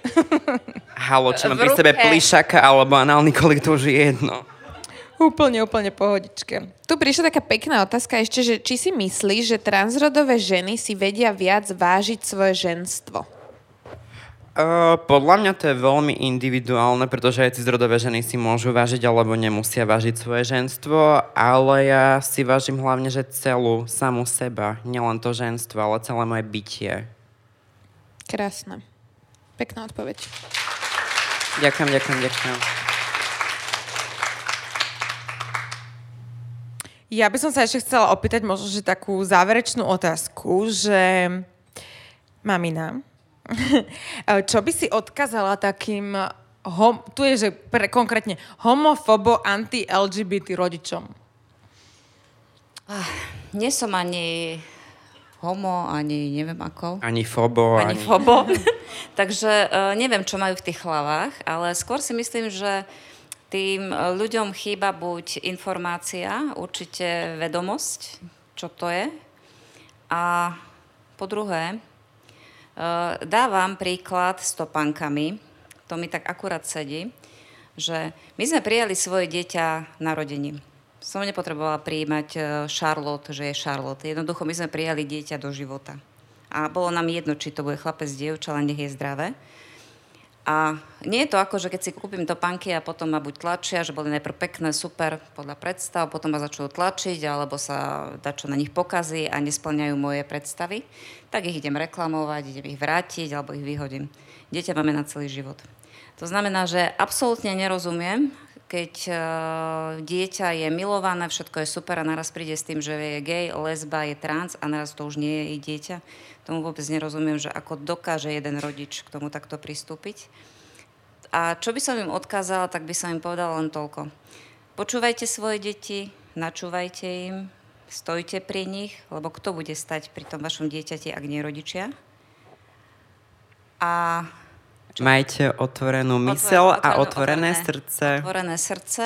Halo, či mám pri sebe plišaka alebo análny kolik, to už je jedno. Úplne, úplne pohodičke. Tu prišla taká pekná otázka ešte, že či si myslíš, že transrodové ženy si vedia viac vážiť svoje ženstvo? Uh, podľa mňa to je veľmi individuálne, pretože aj cizrodové ženy si môžu vážiť alebo nemusia vážiť svoje ženstvo, ale ja si vážim hlavne, že celú samú seba, nielen to ženstvo, ale celé moje bytie. Krásne. Pekná odpoveď. Ďakujem, ďakujem, ďakujem. Ja by som sa ešte chcela opýtať možno, že takú záverečnú otázku, že mamina, [laughs] čo by si odkazala takým, hom, tu je, že pre, konkrétne homofobo anti-LGBT rodičom? Nie som ani homo, ani neviem ako. Ani fobo, Ani fobo. [laughs] Takže uh, neviem, čo majú v tých hlavách, ale skôr si myslím, že tým eh, ľuďom chýba buď informácia, určite vedomosť, čo to je. A po druhé, uh, dávam príklad s topankami, to mi tak akurát sedí, že my sme prijali svoje dieťa narodením. Som nepotrebovala prijímať eh, Charlotte, že je Charlotte. Jednoducho my sme prijali dieťa do života. A bolo nám jedno, či to bude chlapec, dievča, len nech je zdravé. A nie je to ako, že keď si kúpim topánky a potom ma buď tlačia, že boli najprv pekné, super, podľa predstav, potom ma začnú tlačiť, alebo sa dačo na nich pokazí a nesplňajú moje predstavy, tak ich idem reklamovať, idem ich vrátiť, alebo ich vyhodím. Dieťa máme na celý život. To znamená, že absolútne nerozumiem, keď uh, dieťa je milované, všetko je super a naraz príde s tým, že je gay, lesba, je trans a naraz to už nie je jej dieťa. Tomu vôbec nerozumiem, že ako dokáže jeden rodič k tomu takto pristúpiť. A čo by som im odkázala, tak by som im povedala len toľko. Počúvajte svoje deti, načúvajte im, stojte pri nich, lebo kto bude stať pri tom vašom dieťati, ak nie rodičia. A Majte otvorenú mysel a otvorené- otvorené srdce. otvorené srdce.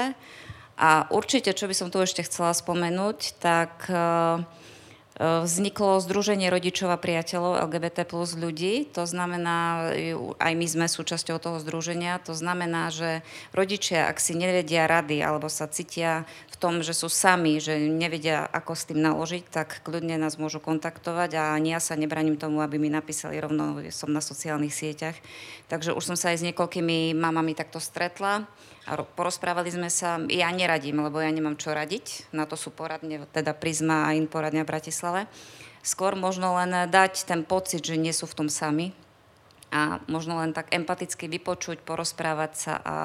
A určite, čo by som tu ešte chcela spomenúť, tak eh, eh, vzniklo Združenie rodičov a priateľov LGBT plus ľudí. To znamená, aj my sme súčasťou toho združenia, to znamená, že rodičia, ak si nevedia rady alebo sa cítia v tom, že sú sami, že nevedia, ako s tým naložiť, tak kľudne nás môžu kontaktovať a ani ja sa nebraním tomu, aby mi napísali rovno, som na sociálnych sieťach. Takže už som sa aj s niekoľkými mamami takto stretla a ro- porozprávali sme sa. Ja neradím, lebo ja nemám čo radiť. Na to sú poradne, teda Prisma a in poradňa v Bratislave. Skôr možno len dať ten pocit, že nie sú v tom sami a možno len tak empaticky vypočuť, porozprávať sa a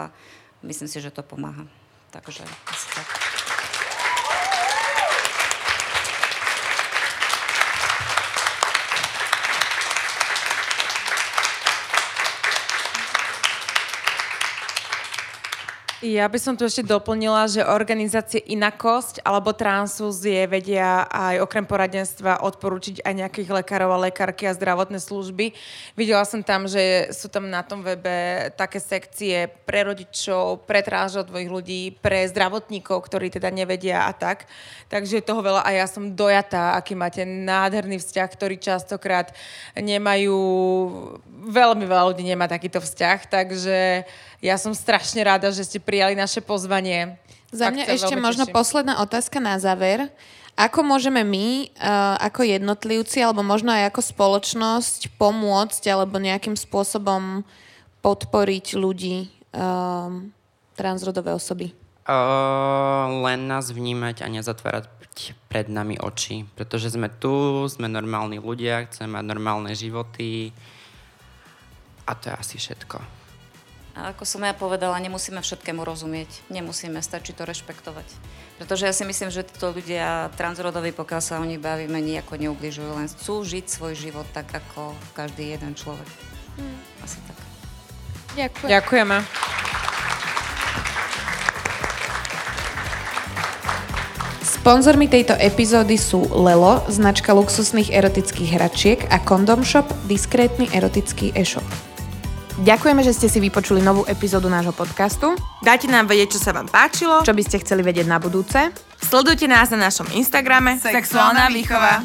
myslím si, že to pomáha. Takže asi tak. Ja by som tu ešte doplnila, že organizácie Inakosť alebo Transfúzie vedia aj okrem poradenstva odporučiť aj nejakých lekárov a lekárky a zdravotné služby. Videla som tam, že sú tam na tom webe také sekcie pre rodičov, pre transrodových ľudí, pre zdravotníkov, ktorí teda nevedia a tak. Takže toho veľa a ja som dojatá, aký máte nádherný vzťah, ktorý častokrát nemajú, veľmi veľa ľudí nemá takýto vzťah, takže ja som strašne rada, že ste prijali naše pozvanie. Za Fakt mňa sa ešte možno teším. posledná otázka na záver. Ako môžeme my, uh, ako jednotlivci, alebo možno aj ako spoločnosť pomôcť alebo nejakým spôsobom podporiť ľudí, um, transrodové osoby? Uh, len nás vnímať a nezatvárať pred nami oči, pretože sme tu, sme normálni ľudia, chceme mať normálne životy a to je asi všetko. A ako som ja povedala, nemusíme všetkému rozumieť. Nemusíme, stačí to rešpektovať. Pretože ja si myslím, že títo ľudia transrodoví, pokiaľ sa o nich bavíme, nejako neubližujú, len chcú žiť svoj život tak, ako každý jeden človek. Hmm. Asi tak. Ďakujem. Ďakujeme. Sponzormi tejto epizódy sú Lelo, značka luxusných erotických hračiek a Condom Shop, diskrétny erotický e-shop. Ďakujeme, že ste si vypočuli novú epizódu nášho podcastu. Dajte nám vedieť, čo sa vám páčilo. Čo by ste chceli vedieť na budúce. Sledujte nás na našom Instagrame Sexuálna výchova.